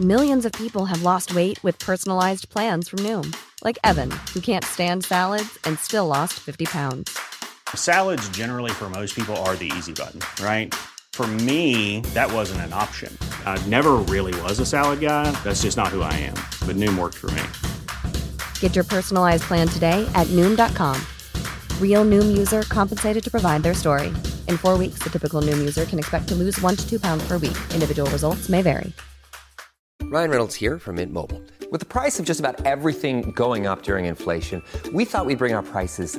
Millions of people have lost weight with personalized plans from Noom, like Evan, who can't stand salads and still lost 50 pounds. Salads, generally, for most people, are the easy button, right? For me, that wasn't an option. I never really was a salad guy. That's just not who I am. But Noom worked for me. Get your personalized plan today at Noom.com. Real Noom user compensated to provide their story. In four weeks, the typical Noom user can expect to lose one to two pounds per week. Individual results may vary. Ryan Reynolds here from Mint Mobile. With the price of just about everything going up during inflation, we thought we'd bring our prices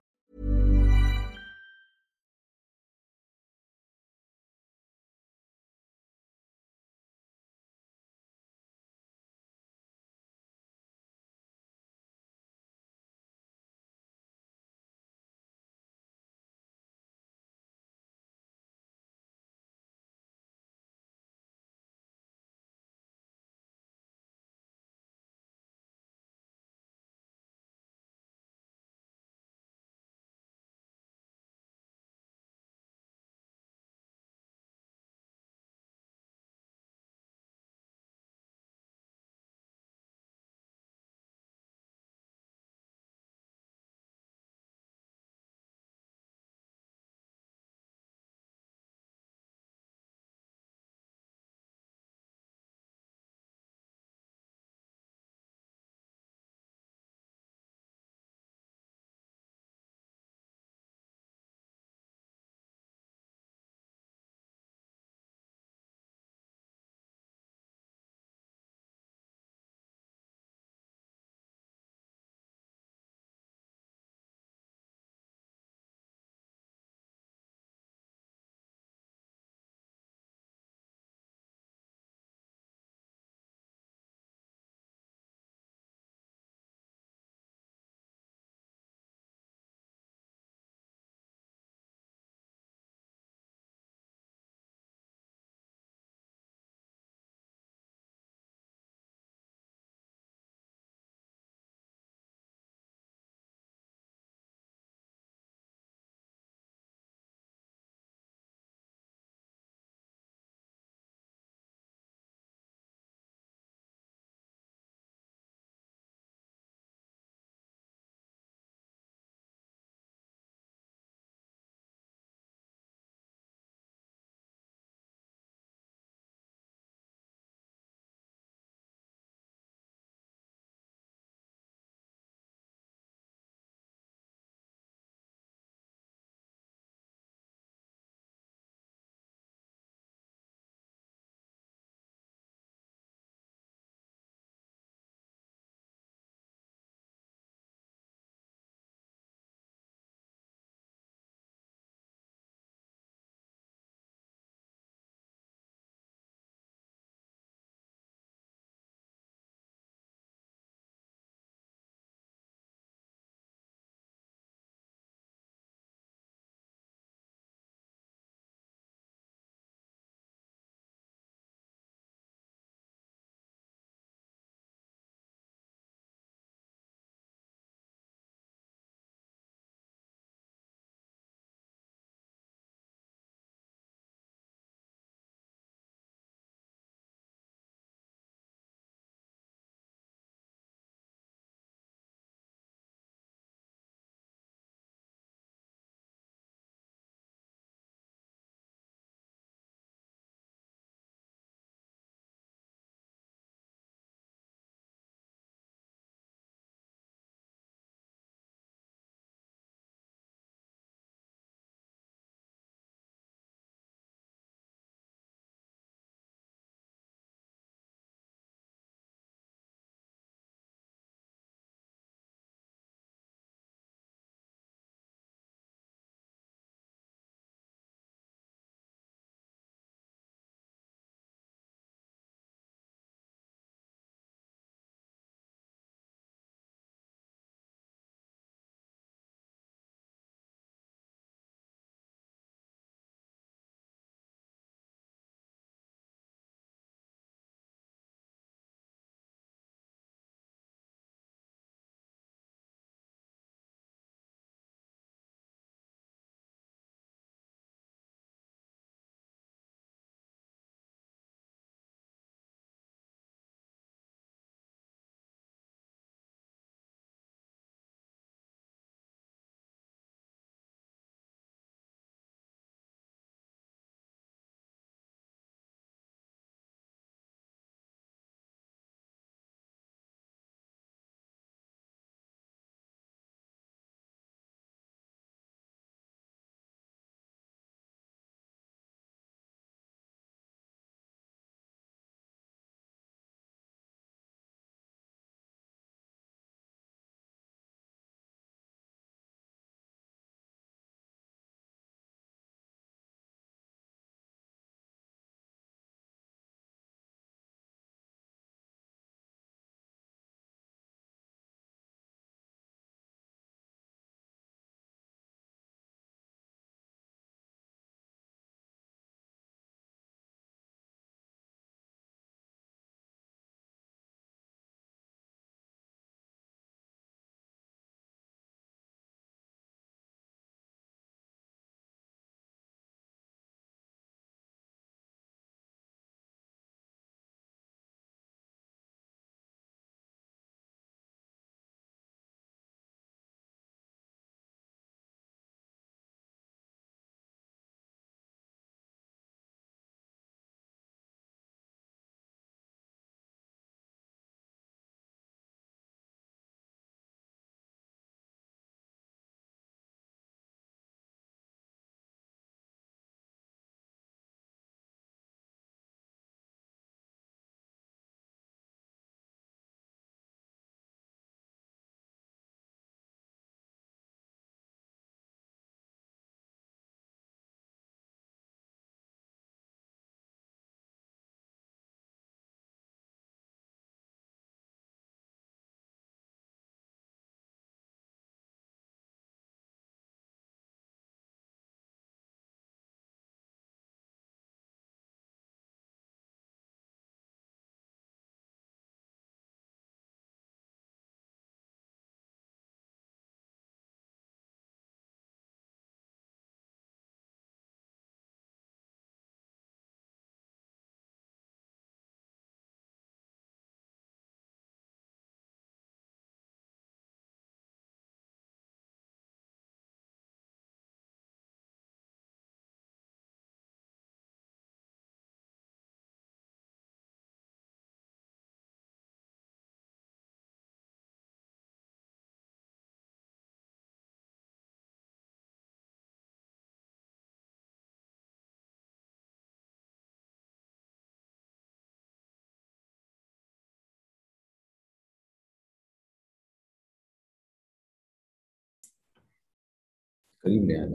قریب لے آئے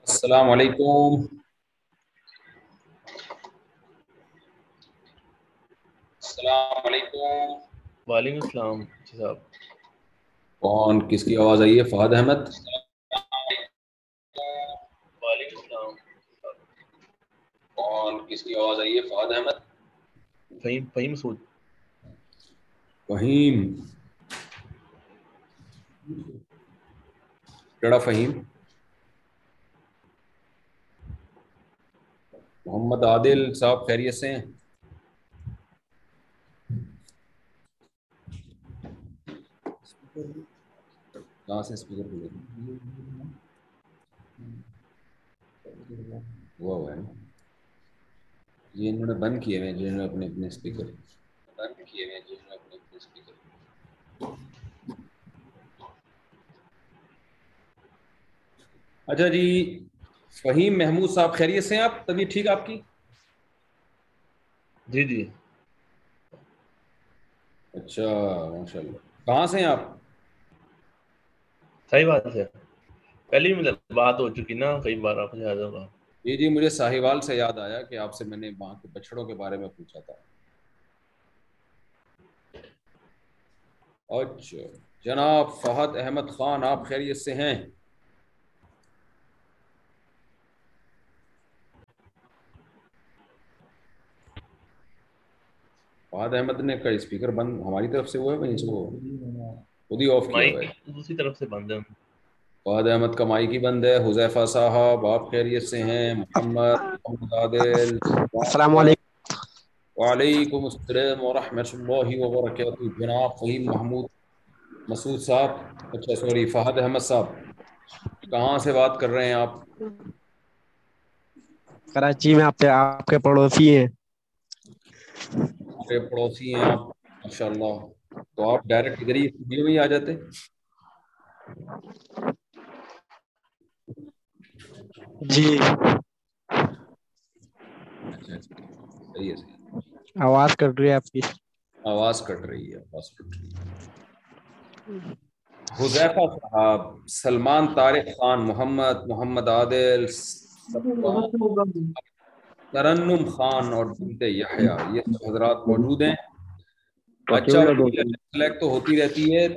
السلام علیکم۔ السلام علیکم۔ وعلیکم السلام جی صاحب۔ کون؟ کس کی آواز آئی ہے؟ فہد احمد۔ وعلیکم السلام۔ کون؟ کس کی آواز آئی ہے؟ فہد احمد۔ فہیم فہیم مسعود۔ فہیم۔ کیڑا فہیم؟ محمد عادل صاحب خیریت سے ہیں؟ کہاں سے اسپیکر پہ ہوا ہوا ہے۔ یہ انہوں نے بند کیے ہوئے جنہوں نے اپنے اپنے اسپیکر بند کیے ہوئے ہیں، جنہوں نے اپنے اپنے اسپیکر اچھا جی فہیم محمود صاحب خیریت سے ہیں آپ؟ طبیعت ٹھیک آپ کی؟ جی جی۔ اچھا ماشاء اللہ کہاں سے ہیں آپ؟ صحیح بات ہے۔ پہلے بھی بات ہو چکی نا کئی بار آپ سے یاد ہوگا جی جی مجھے ساہیوال سے یاد آیا کہ آپ سے میں نے وہاں کے بچڑوں کے بارے میں پوچھا تھا۔ اچھا۔ جناب فہد احمد خان آپ خیریت سے ہیں؟ فہد احمد نے کا اسپیکر بند ہماری طرف سے ہوا ہے وہیں سے وہ۔ خود ہی آف کیا ہوا ہے۔ دوسری طرف سے بند ہے۔ فہد احمد کا مائک ہی بند ہے۔ حذیفہ صاحب آپ خیریت سے ہیں؟ محمد محمد عادل۔ السلام علیکم۔ وعلیکم السلام ورحمۃ اللہ وبرکاتہ۔ جناب فہیم محمود مسعود صاحب اچھا سوری فہد احمد صاحب کہاں سے بات کر رہے ہیں آپ؟ کراچی میں آپ آپ کے پڑوسی ہیں۔ ہمارے پڑوسی ہیں آپ ماشاء اللہ تو آپ ڈائریکٹ ادھر ہی اسٹوڈیو میں ہی آ جاتے؟ جی۔ اچھا اچھا۔ صحیح ہے صحیح آواز کٹ رہی ہے آپ کی۔ آواز کٹ رہی ہے آواز کٹ رہی ہے۔ حذیفہ صاحب سلمان طارق خان محمد محمد عادل ترنم خان اور بنت یحییٰ یہ حضرات موجود ہیں۔ اچھا سلیکٹ تو ہوتی رہتی ہے۔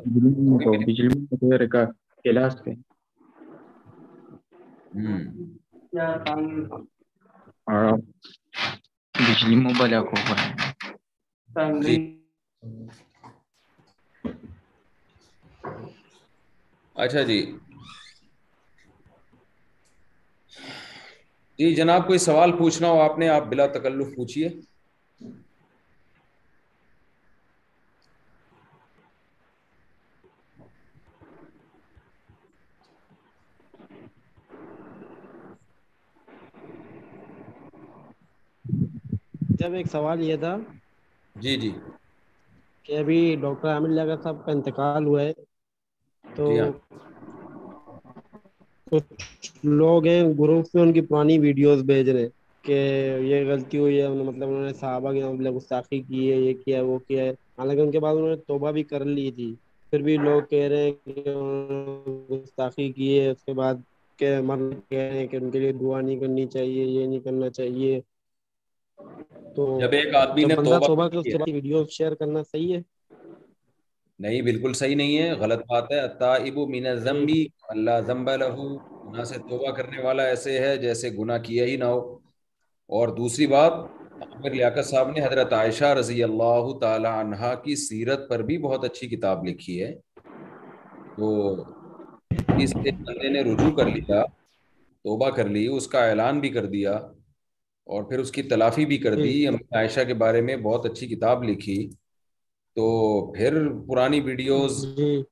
بجلی موبائل کو جی۔ اچھا جی۔ جی جناب کوئی سوال پوچھنا ہو آپ نے آپ بلا تکلف پوچھیے جب ایک سوال یہ تھا جی جی۔ کہ ابھی ڈاکٹر عامر صاحب کا انتقال ہوا ہے تو جی ہاں۔ کچھ لوگ ہیں گروپ میں ان کی پرانی ویڈیوز بھیج رہے کہ یہ غلطی ہوئی ہے مطلب انہوں نے صحابہ کی مطلب گستاخی کی ہے یہ کیا ہے وہ کیا ہے۔ حالانکہ ان کے بعد انہوں نے توبہ بھی کر لی تھی۔ پھر بھی لوگ کہہ رہے ہیں کہ گستاخی کی ہے اس کے بعد کہ مر کہہ رہے ہیں کہ ان کے لیے دعا نہیں کرنی چاہیے یہ نہیں کرنا چاہیے۔ تو جب ایک آدمی نے توبہ کے کے بعد ویڈیو شیئر کرنا صحیح ہے؟ نہیں بالکل صحیح نہیں ہے غلط بات ہے۔ التائب من الذنب اللہ ذنب له گناہ سے توبہ کرنے والا ایسے ہے جیسے گناہ کیا ہی نہ ہو۔ اور دوسری بات عامر لیاقت صاحب نے حضرت عائشہ رضی اللہ تعالی عنہا کی سیرت پر بھی بہت اچھی کتاب لکھی ہے۔ تو اس سے بندے نے رجوع کر لیا توبہ کر لی اس کا اعلان بھی کر دیا اور پھر اس کی تلافی بھی کر دی۔ امی عائشہ کے بارے میں بہت اچھی کتاب لکھی۔ تو پھر پرانی ویڈیوز جی۔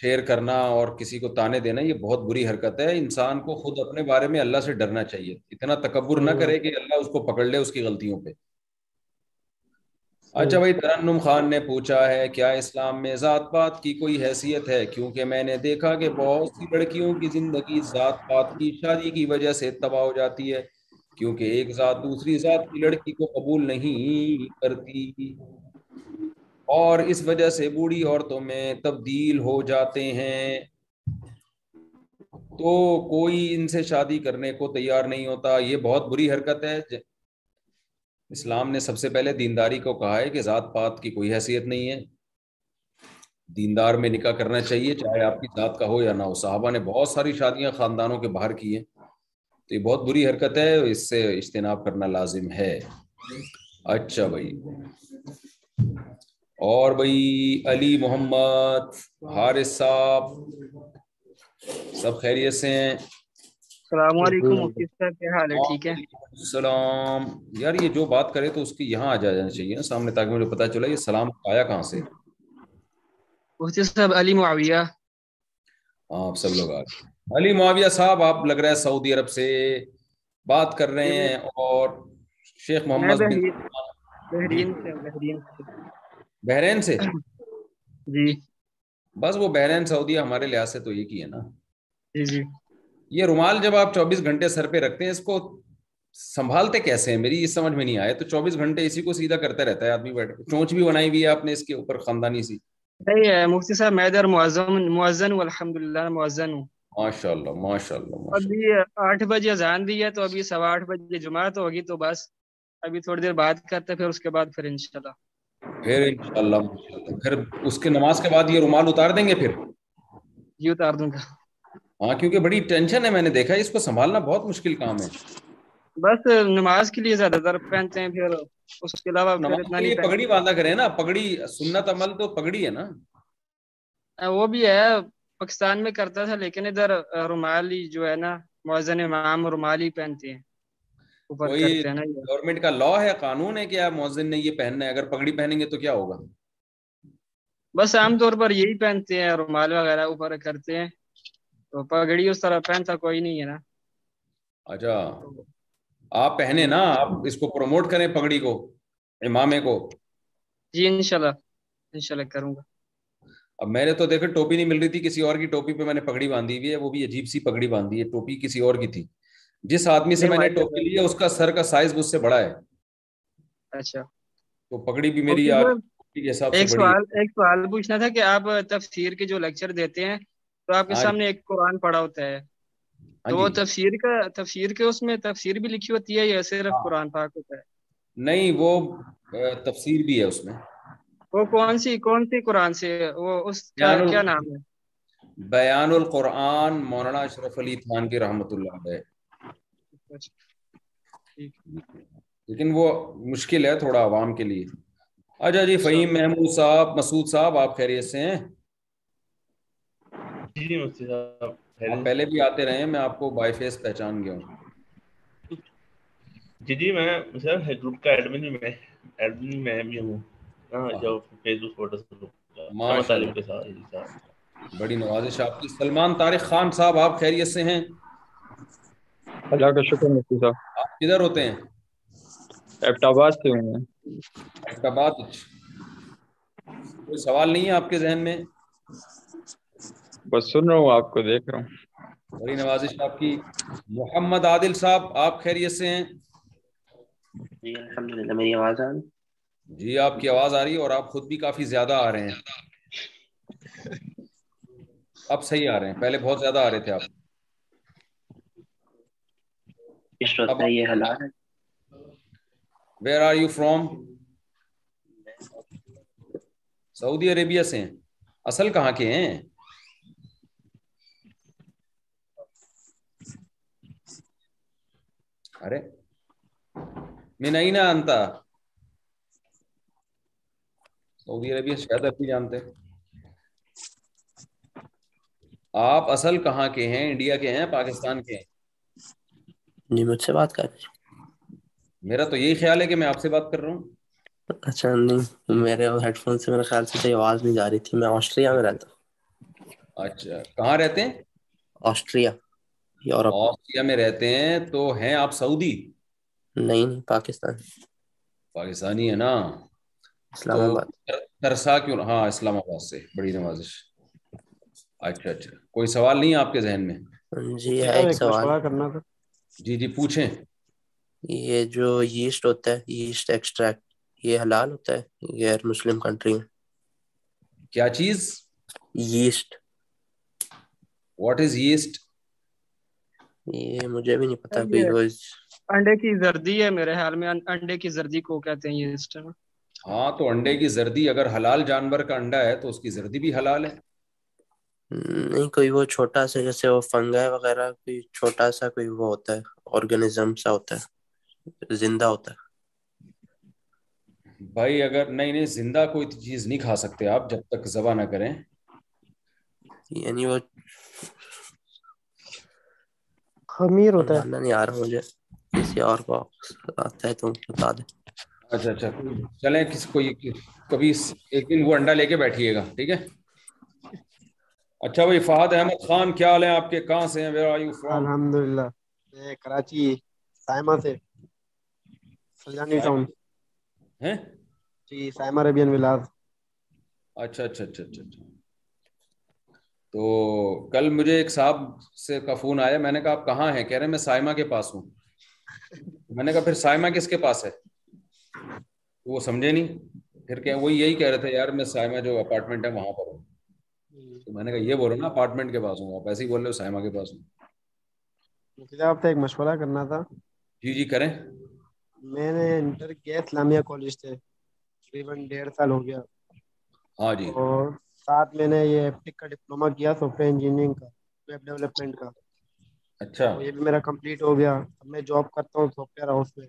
شیئر کرنا اور کسی کو تانے دینا یہ بہت بری حرکت ہے۔ انسان کو خود اپنے بارے میں اللہ سے ڈرنا چاہیے۔ اتنا تکبر نہ کرے کہ اللہ اس کو پکڑ لے اس کی غلطیوں پہ۔ اچھا بھائی ترنم خان نے پوچھا ہے کیا اسلام میں ذات پات کی کوئی حیثیت ہے؟ کیونکہ میں نے دیکھا کہ بہت سی لڑکیوں کی زندگی ذات پات کی شادی کی وجہ سے تباہ ہو جاتی ہے۔ کیونکہ ایک ذات دوسری ذات کی لڑکی کو قبول نہیں کرتی۔ اور اس وجہ سے بوڑھی عورتوں میں تبدیل ہو جاتے ہیں۔ تو کوئی ان سے شادی کرنے کو تیار نہیں ہوتا، یہ بہت بری حرکت ہے۔ اسلام نے سب سے پہلے دینداری کو کہا ہے کہ ذات پات کی کوئی حیثیت نہیں ہے۔ دیندار میں نکاح کرنا چاہیے، چاہے آپ کی ذات کا ہو یا نہ ہو۔ صحابہ نے بہت ساری شادیاں خاندانوں کے باہر کی ہیں۔ تو یہ بہت بری حرکت ہے، اس سے اجتناب کرنا لازم ہے۔ اچھا بھائی۔ اور بھائی علی محمد حارث صاحب سب خیریت سے ہیں؟ السلام علیکم صاحب کیا حال ہے؟ ٹھیک ہے؟ السلام۔ یار یہ جو بات کرے تو اس کی یہاں آ جانا چاہیے نا سامنے تاکہ مجھے پتا چلا یہ سلام آیا کہاں سے۔ مفتی صاحب علی معاویہ۔ ہاں آپ سب لوگ آ علی معاویہ صاحب آپ لگ رہا ہے سعودی عرب سے بات کر رہے ہیں اور شیخ محمد بحرین سے۔ بحرین سے؟ جی۔ بس وہ بحرین سعودی ہمارے لحاظ سے تو یہ کی ہے نا۔ جی جی۔ یہ رومال جب آپ چوبیس گھنٹے سر پہ رکھتے ہیں اس کو سنبھالتے کیسے ہیں؟ میری یہ سمجھ میں نہیں آئے تو چوبیس گھنٹے اسی کو سیدھا کرتا رہتا ہے آدمی بیٹھ چونچ بھی بنائی ہوئی ہے آپ نے اس کے اوپر خاندانی سی۔ نہیں مفتی صاحب میں ادھر معزن ہوں الحمد للہ معزن ہوں۔ ماشاء اللہ ماشاء اللہ ابھی آٹھ بجے اذان دی ہے تو ابھی سوا آٹھ بجے جماعت ہوگی تو بس۔ ابھی تھوڑی دیر بات کرتے پھر اس کے بعد پھر انشاءاللہ۔ پھر انشاءاللہ پھر اس کے نماز کے بعد یہ رومال اتار دیں گے پھر؟ جی اتار دوں گا۔ ہاں کیونکہ بڑی ٹینشن ہے میں نے دیکھا اس کو سنبھالنا بہت مشکل کام ہے۔ بس نماز کے لیے زیادہ تر پہنتے ہیں پھر اس کے علاوہ پگڑی باندھا کرے نا پگڑی سنت عمل تو پگڑی ہے نا۔ وہ بھی ہے پاکستان میں کرتا تھا لیکن ادھر رومالی جو ہے نا موزن امام رومالی پہنتے ہیں۔ کوئی گورنمنٹ کا لا ہے قانون ہے کہ موزن نے یہ پہننا ہے۔ اگر پگڑی پہنیں گے تو کیا ہوگا؟ بس عام طور پر یہی پہنتے ہیں رومال وغیرہ اوپر کرتے ہیں۔ تو پگڑی اس طرح پہنتا کوئی نہیں ہے نا۔ اچھا۔ آپ پہنے نا آپ اس کو پروموٹ کریں پگڑی کو امامے کو۔ جی انشاءاللہ۔ انشاءاللہ کروں گا۔ اب میں نے تو دیکھا ٹوپی نہیں مل رہی تھی کسی اور کی ٹوپی پہ میں نے پگڑی باندھی ہوئی ہے۔ وہ بھی عجیب سی پگڑی باندھی ہے ٹوپی کسی اور کی تھی۔ جس آدمی سے میں نے ٹوپی لی ہے اس کا سر کا سائز مجھ سے بڑا ہے۔ اچھا۔ تو پگڑی بھی میری ایک سوال ایک سوال پوچھنا تھا کہ آپ تفسیر کے جو لیکچر دیتے ہیں تو آپ کے سامنے ایک قرآن پڑا ہوتا ہے۔ تو وہ تفسیر کا تفسیر کے اس میں تفسیر بھی لکھی ہوتی ہے یا صرف قرآن پاک ہوتا ہے؟ نہیں وہ تفسیر بھی ہے اس میں۔ وہ کون سی کون سی قرآن سے؟ وہ اس کا کیا نام ہے؟ بیان القرآن مولانا اشرف علی خان کی رحمت اللہ علیہ۔ لیکن وہ مشکل ہے تھوڑا عوام کے لیے۔ اچھا جی فہیم محمود صاحب مسعود صاحب آپ خیریت سے ہیں؟ پہلے بھی آتے رہے میں آپ کو بائی فیس پہچان گیا ہوں۔ جی جی میں گروپ کا ایڈمن میں ایڈمن میں بھی ہوں۔ جو فیس بک فوٹو بڑی نوازش آپ کی۔ سلمان طارق خان صاحب آپ خیریت سے ہیں؟ اللہ کا شکر مفتی صاحب۔ آپ کدھر ہوتے ہیں؟ ایبٹ آباد سے ہوں ایبٹ آباد کوئی سوال نہیں ہے آپ کے ذہن میں؟ بس سن رہا ہوں آپ کو دیکھ رہا ہوں۔ بڑی نوازش آپ کی۔ محمد عادل صاحب آپ خیریت سے ہیں؟ جی الحمدللہ میری آواز آ رہی؟ جی آپ کی آواز آ رہی ہے اور آپ خود بھی کافی زیادہ آ رہے ہیں۔ اب صحیح آ رہے ہیں پہلے بہت زیادہ آ رہے تھے آپ۔ یہ حالات ہے۔ Where are you from Saudi Arabia سے۔ ہیں اصل کہاں کے ہیں؟ ارے میں نہیں نا انتا سعودی عربیہ شاید آپ بھی جانتے۔ آپ اصل کہاں کے ہیں؟ انڈیا کے ہیں پاکستان کے ہیں؟ جی مجھ سے بات کر۔ رہے میرا تو یہی خیال ہے کہ میں آپ سے بات کر رہا ہوں۔ اچھا نہیں میرے ہیڈ فون سے میرے خیال سے صحیح آواز نہیں جا رہی تھی۔ میں آسٹریا میں رہتا ہوں۔ اچھا کہاں رہتے ہیں؟ Austria Europe. آسٹریا میں رہتے ہیں تو ہیں آپ سعودی؟ نہیں نہیں پاکستان۔ پاکستانی ہے نا۔ اسلام آباد۔ ترسا کیوں؟ ہاں اسلام آباد سے بڑی نوازش۔ اچھا اچھا کوئی سوال نہیں ہے آپ کے ذہن میں؟ جی ہے ایک سوال۔ کرنا تھا۔ جی جی پوچھیں۔ یہ جو یسٹ ہوتا ہے یسٹ ایکسٹریکٹ یہ حلال ہوتا ہے غیر مسلم کنٹری میں؟ کیا چیز؟ یسٹ واٹ از یسٹ یہ مجھے بھی نہیں پتا کوئی وہ انڈے کی زردی ہے میرے خیال میں انڈے کی زردی کو کہتے ہیں یسٹ ہاں تو انڈے کی زردی اگر حلال جانور کا انڈا ہے تو اس کی زردی بھی حلال ہے۔ نہیں کوئی وہ چھوٹا سا جیسے وہ فنگا وغیرہ کوئی چھوٹا سا کوئی وہ ہوتا ہے آرگنزم سا ہوتا ہے زندہ ہوتا ہے۔ بھائی اگر نہیں نہیں زندہ کوئی چیز نہیں کھا سکتے آپ جب تک ذبح نہ کریں۔ یعنی وہ خمیر ہوتا ہے۔ نہیں آ رہا مجھے۔ کسی اور کو آتا ہے تم بتا دیں۔ اچھا اچھا چلیں کسی کو کبھی ایک دن وہ انڈا لے کے بیٹھیے گا ٹھیک ہے؟ اچھا بھائی فہد احمد خان کیا حال ہے آپ کے؟ کہاں سے ہیں؟ الحمد للہ میں کراچی سائما سے سلجانی ٹاؤن۔ جی سائما ریبین ولاز اچھا اچھا اچھا اچھا اچھا۔ تو کل مجھے ایک صاحب سے کا فون آیا میں نے کہا آپ کہاں ہیں؟ کہہ رہے ہیں میں سائما کے پاس ہوں۔ میں نے کہا پھر سائما کس کے پاس ہے؟ وہ سمجھے نہیں۔ پھر کہ وہ یہی کہہ رہے تھے یار میں سائما جو اپارٹمنٹ ہے وہاں پر ہوں۔ تو میں نے کہا یہ بول رہا نا اپارٹمنٹ کے پاس ہوں آپ ایسے ہی بول رہے ہو سائما کے پاس ہوں۔ آپ سے ایک مشورہ کرنا تھا۔ جی جی کریں۔ میں نے انٹر کیا اسلامیہ کالج سے۔ تقریباً ڈیڑھ سال ہو گیا۔ ہاں جی۔ اور ساتھ میں نے یہ ایپٹک کا ڈپلوما کیا سافٹ ویئر انجینئرنگ کا ویب ڈیولپمنٹ کا۔ اچھا۔ یہ بھی میرا کمپلیٹ ہو گیا۔ اب میں جاب کرتا ہوں سافٹ ویئر ہاؤس میں۔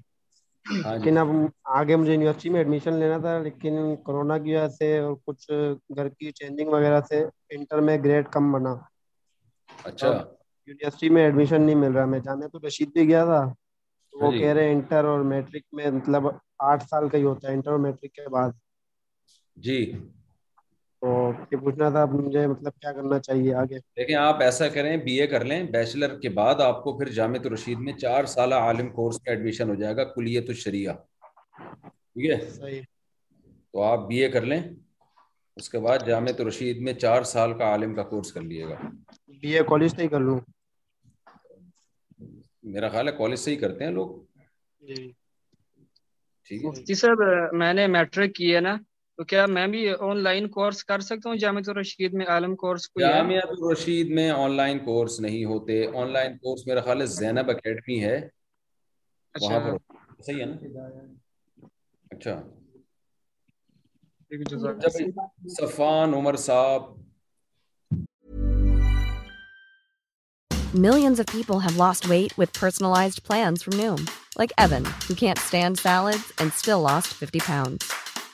لیکن اب آگے مجھے یونیورسٹی میں ایڈمیشن لینا تھا لیکن کرونا کی وجہ سے اور کچھ گھر کی چینجنگ وغیرہ سے انٹر میں گریڈ کم بنا۔ اچھا۔ یونیورسٹی میں ایڈمیشن نہیں مل رہا۔ میں جامعہ تو رشید بھی گیا تھا۔ وہ کہہ رہے انٹر اور میٹرک میں مطلب آٹھ سال کا ہی ہوتا ہے۔ انٹر اور میٹرک کے بعد۔ جی۔ تو یہ پوچھنا تھا مجھے مطلب کیا کرنا چاہیے آگے۔ دیکھیں آپ ایسا کریں بی اے کر لیں بیچلر کے بعد آپ کو پھر جامع رشید میں چار سالہ عالم کورس کا ایڈمیشن ہو جائے گا کلیت الشریعہ۔ ٹھیک ہے؟ صحیح۔ تو آپ بی اے کر لیں اس کے بعد جامع رشید میں چار سال کا عالم کا کورس کر لیے گا۔ بی اے کالج سے ہی کر لوں۔ میرا خیال ہے کالج سے ہی کرتے ہیں لوگ۔ جی۔ ٹھیک ہے؟ جی صاحب میں نے میٹرک کی ہے نا۔ تو کیا میں بھی آن لائن کورس کر سکتا ہوں؟ جامعۃ الرشید میں عالم کورس ہے؟ جامعۃ الرشید میں آن لائن کورس نہیں ہوتے۔ آن لائن کورس میرا خیال ہے زینب اکیڈمی ہے۔ وہاں پر صحیح ہے نا؟ اچھا۔ صفان عمر صاحب۔ Millions of people have lost weight with personalized plans from Noom, like Evan, who can't stand salads and still lost 50 pounds.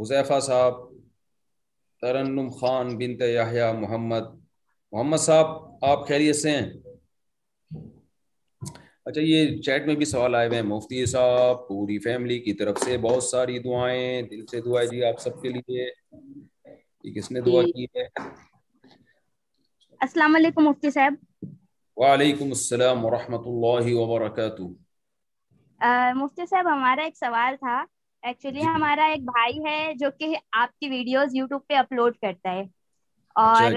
Huzaifa sahib Tarannum Khan بنت یحییٰ محمد۔ محمد صاحب آپ خیریت سے ہیں؟ اچھا یہ چیٹ میں بھی سوال آئے ہوئے ہیں۔ مفتی صاحب پوری فیملی کی طرف سے بہت ساری دعائیں دل سے دعائیں جی آپ سب کے لیے۔ یہ کس نے دعا کی ہے؟ السلام علیکم مفتی صاحب۔ وعلیکم السلام ورحمۃ اللہ وبرکاتہ۔ مفتی صاحب ہمارا ایک سوال تھا۔ ایکچولی ہمارا ایک بھائی ہے جو کہ آپ کی ویڈیوز یوٹیوب پہ اپلوڈ کرتا ہے۔ اور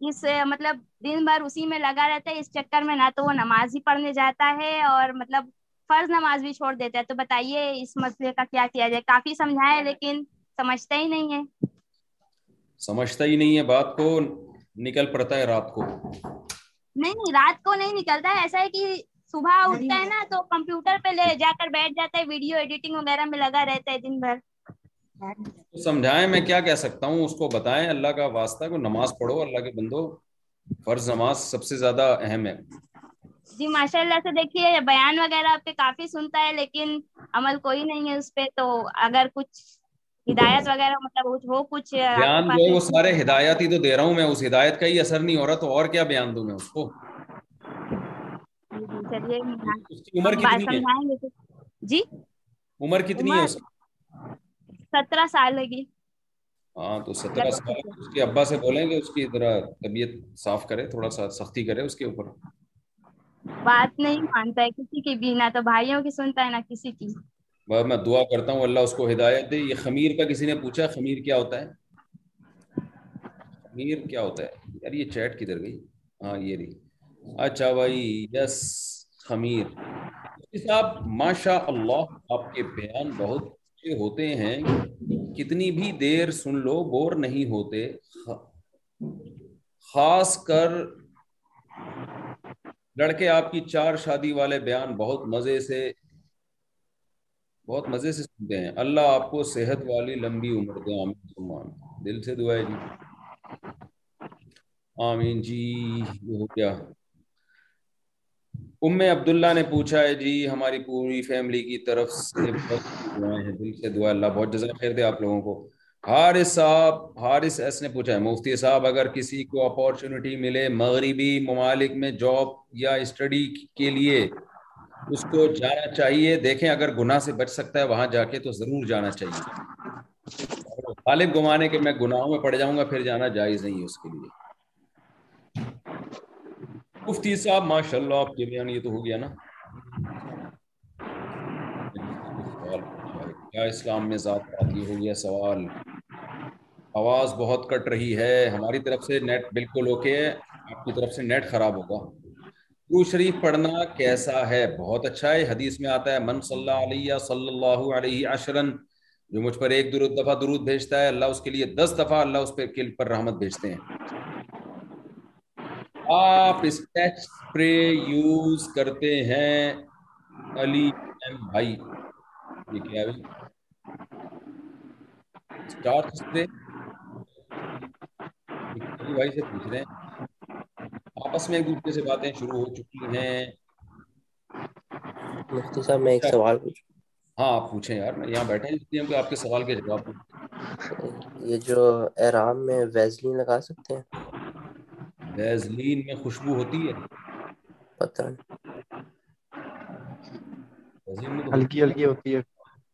اس مطلب دن بھر اسی میں لگا رہتا ہے۔ اس چکر میں نہ تو وہ نماز ہی پڑھنے جاتا ہے اور مطلب فرض نماز بھی چھوڑ دیتا ہے۔ تو بتائیے اس مسئلے کا کیا کیا جائے؟ کافی سمجھائے لیکن سمجھتا ہی نہیں ہے۔ سمجھتا ہی نہیں ہے۔ بات کو نکل پڑتا ہے رات کو۔ نہیں نہیں رات کو نہیں نکلتا۔ ہے ایسا ہے کہ صبح اٹھتا ہے نا تو کمپیوٹر پہ لے جا کر بیٹھ جاتا ہے ویڈیو ایڈیٹنگ وغیرہ میں لگا رہتا ہے دن بھر۔ سمجھائیں میں کیا کہہ سکتا ہوں اس کو بتائیں اللہ کا واسطہ کو نماز پڑھو اللہ کے بندو فرض نماز سب سے زیادہ اہم ہے۔ جی ماشاء اللہ سے دیکھیے بیان وغیرہ آپ کے کافی سنتا ہے لیکن عمل کوئی نہیں ہے اس پہ۔ تو اگر کچھ ہدایت وغیرہ مطلب ہو کچھ بیان جو وہ سارے ہدایت ہی تو دے رہا ہوں میں اس ہدایت کا ہی اثر نہیں ہو رہا تو اور کیا بیان دوں میں اس کو؟ چلیے عمر کتنی ہے جی عمر کتنی ہے سترہ سال لگی ہاں تو سترہ سال اس کے ابا سے بولیں گے اس کی ذرا طبیعت صاف کرے تھوڑا سا سختی کرے اس کے اوپر بات نہیں مانتا ہے کسی کی بھی نہ تو بھائیوں کی سنتا ہے نہ کسی کی میں دعا کرتا ہوں اللہ اس کو ہدایت دے یہ خمیر کا کسی نے پوچھا خمیر کیا ہوتا ہے خمیر کیا ہوتا ہے یار یہ چیٹ کدھر گئی ہاں یہ رہی اچھا بھائی، یس، خمیر۔ جی صاحب ماشاء اللہ آپ کے بیان بہت اچھے ہوتے ہیں۔ کتنی بھی دیر سن لو، بور نہیں ہوتے۔ خاص کر لڑکے، آپ کی چار شادی والے بیان بہت مزے سے، بہت مزے سے سنتے ہیں۔ اللہ آپ کو صحت والی لمبی عمر دے۔ آمین دل سے دعا ہے جی۔ آمین جی یہ ہو گیا۔ ام عبداللہ نے پوچھا ہے جی ہماری پوری فیملی کی طرف سے دعائیں ہیں، دل سے دعا اللہ بہت جزا خیر دے آپ لوگوں کو۔ حارث صاحب، حارث ایس نے پوچھا ہے، مفتی صاحب، اگر کسی کو اپارچونٹی ملے مغربی ممالک میں جاب یا اسٹڈی کے لیے، اس کو جانا چاہیے۔ دیکھیں، اگر گناہ سے بچ سکتا ہے، وہاں جا کے تو ضرور جانا چاہیے۔ غالب گمانے کے میں گناہوں میں پڑ جاؤں گا، پھر جانا جائز نہیں ہے اس کے لیے۔ مفتی صاحب ماشاء اللہ آپ کے بیان یہ تو ہو گیا نا۔ کیا اسلام میں ذات آتی ہو گیا؟ سوال۔ آواز بہت کٹ رہی ہے۔ ہماری طرف سے نیٹ بالکل اوکے ہے۔ آپ کی طرف سے نیٹ خراب ہوگا۔ درود شریف پڑھنا کیسا ہے؟ بہت اچھا ہے۔ حدیث میں آتا ہے، من صلی اللہ علیہ صلی اللہ علیہ عشرن جو مجھ پر ایک درود دفعہ درود بھیجتا ہے، اللہ اس کے لیے دس دفعہ اللہ اس پر کل پر رحمت بھیجتے ہیں۔ آپ اسکیچ اسپرے یوز کرتے ہیں علی ایم بھائی۔ یہ کیا ہے؟ اسٹارٹ اسپرے بھائی سے پوچھ رہے ہیں۔ آپس میں ایک دوسرے سے باتیں شروع ہو چکی ہیں۔ مفتی صاحب میں ایک سوال پوچھوں۔ ہاں آپ پوچھیں یار میں یہاں بیٹھے ہیں کہ آپ کے سوال کے جواب۔ یہ جو احرام میں ویزلین لگا سکتے ہیں؟ ویزلین میں خوشبو ہوتی ہے؟ پتہ ہلکی ہلکی ہوتی ہے۔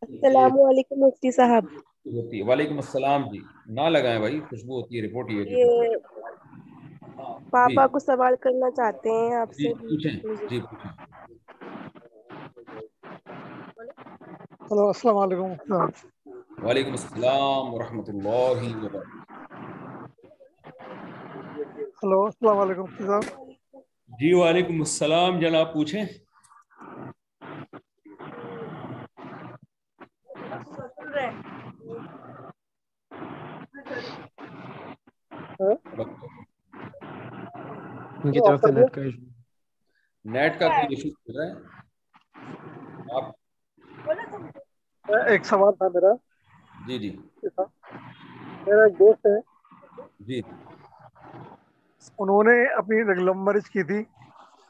السلام علیکم مفتی صاحب۔ ہوتی ہے۔ وعلیکم السلام جی۔ نہ لگائیں بھائی خوشبو ہوتی ہے رپورٹ یہ پاپا کو سوال کرنا چاہتے ہیں آپ سے۔ جی ہلو السلام علیکم۔ وعلیکم السلام ورحمۃ اللہ وبرکاتہ۔ ہلو السلام علیکم صاحب۔ جی وعلیکم السلام۔ جناب پوچھیں؟ ان کی طرف سے نیٹ کا ایشو نیٹ کا کوئی ایشو چل رہا ہے۔ آپ ایک سوال تھا میرا۔ جی جی۔ میرا ایک دوست ہے۔ جی۔ انہوں نے اپنی لو میرج کی تھی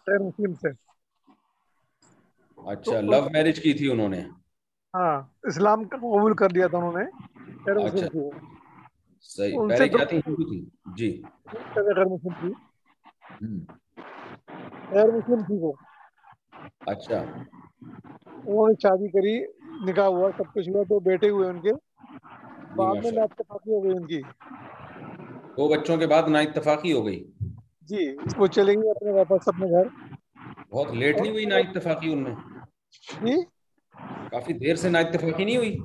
غیر مسلم سے۔ اچھا لو میرج کی تھی انہوں نے۔ ہاں اسلام کا قبول کر لیا تھا انہوں نے۔ غیر مسلم تھی صحیح پہلے کیا تھی؟ ہندو تھی۔ جی۔ غیر مسلم تھی۔ غیر مسلم تھی وہ۔ اچھا۔ انہوں نے شادی کری نکاح ہوا سب کچھ ہوا تو بیٹے ہوئے ان کے۔ بعد میں اتفاقی ہو گئی ان کی۔ دو بچوں کے بعد نا اتفاقی ہو گئی۔ جی وہ چلیں گے اپنے واپس اپنے گھر۔ بہت لیٹ نہیں ہوئی نا اتفاقی ان میں؟ جی؟ کافی دیر سے نا اتفاقی نہیں ہوئی؟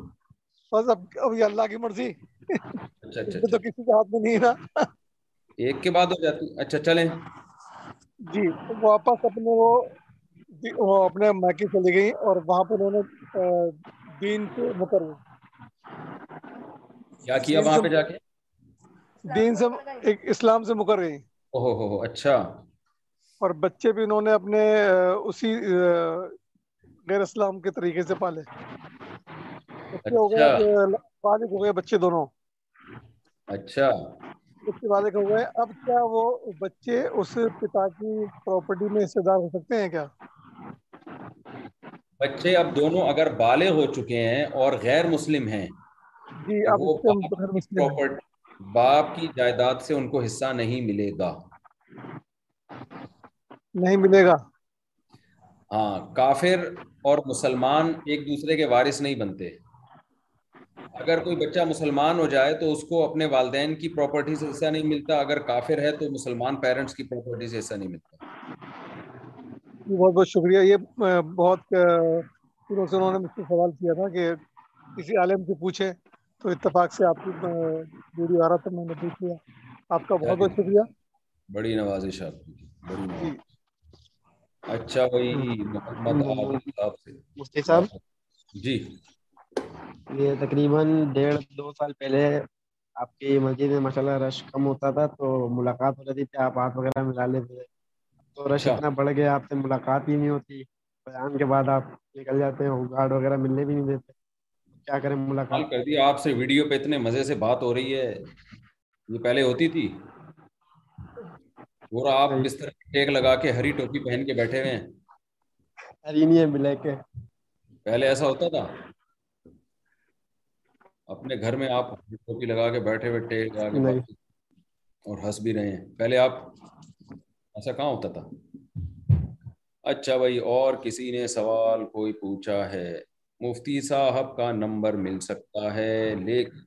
بس اب اب یہ اللہ کی مرضی۔ اچھا اچھا تو کسی کے ہاتھ میں نہیں نا۔ ایک کے بعد ہو جاتی۔ اچھا چلیں۔ جی واپس اپنے وہ وہ اپنے مائکے چلی گئی اور وہاں پہ انہوں نے دین سے مکر کیا کیا وہاں پہ جا کے؟ دین سے ایک اسلام سے مکر گئی اوہ ہو اچھا۔ اور بچے بھی انہوں نے اپنے اسی غیر اسلام کے طریقے سے پالے۔ ہو گئے بالغ ہو گئے بچے دونوں۔ اچھا۔ بچے کا ہوا ہے اب کیا وہ بچے اس پتا کی پراپرٹی میں حصے دار ہو سکتے ہیں کیا؟ بچے اب دونوں اگر بالغ ہو چکے ہیں اور غیر مسلم ہیں جی اب۔ پراپرٹی باپ کی جائیداد سے ان کو حصہ نہیں ملے گا۔ نہیں ملے گا۔ ہاں کافر اور مسلمان ایک دوسرے کے وارث نہیں بنتے۔ اگر کوئی بچہ مسلمان ہو جائے تو اس کو اپنے والدین کی پراپرٹی سے حصہ نہیں ملتا۔ اگر کافر ہے تو مسلمان پیرنٹس کی پراپرٹی سے حصہ نہیں ملتا۔ بہت بہت شکریہ۔ یہ بہت انہوں نے مجھ سے سوال کیا تھا کہ کسی عالم سے پوچھے تو اتفاق سے آپ کی ویڈیو آ رہا تھا میں نے دیکھ لیا۔ آپ کا بہت بہت شکریہ۔ بڑی نوازش آپ کی بڑی جی۔ نوازش۔ اچھا بھائی محمد عادل صاحب سے۔ مفتی صاحب؟ جی۔ یہ تقریباً ڈیڑھ دو سال پہلے آپ کی مسجد میں ماشاء اللہ رش کم ہوتا تھا تو ملاقات ہو رہی تھی آپ ہاتھ وغیرہ ملا لیتے تھے۔ تو رش اچھا۔ اتنا بڑھ گیا آپ سے ملاقات ہی نہیں ہوتی۔ بیان کے بعد آپ نکل جاتے ہیں گارڈ وغیرہ ملنے بھی نہیں دیتے۔ کیا کریں ملاقات؟ کر دیا آپ سے ویڈیو پہ اتنے مزے سے بات ہو رہی ہے۔ یہ پہلے ہوتی تھی۔ پورا آپ بستر پہ ٹیک لگا کے ہری ٹوپی پہن کے بیٹھے ہوئے ہیں۔ ہری نہیں ہے بلیک ہے پہلے ایسا ہوتا تھا۔ اپنے گھر میں آپ ٹوپی لگا کے بیٹھے ہوئے ٹیک لگا کے اور ہنس بھی رہے ہیں۔ پہلے آپ ایسا کہاں ہوتا تھا؟ اچھا بھائی اور کسی نے سوال کوئی پوچھا ہے؟ مفتی صاحب کا نمبر مل سکتا ہے لیکن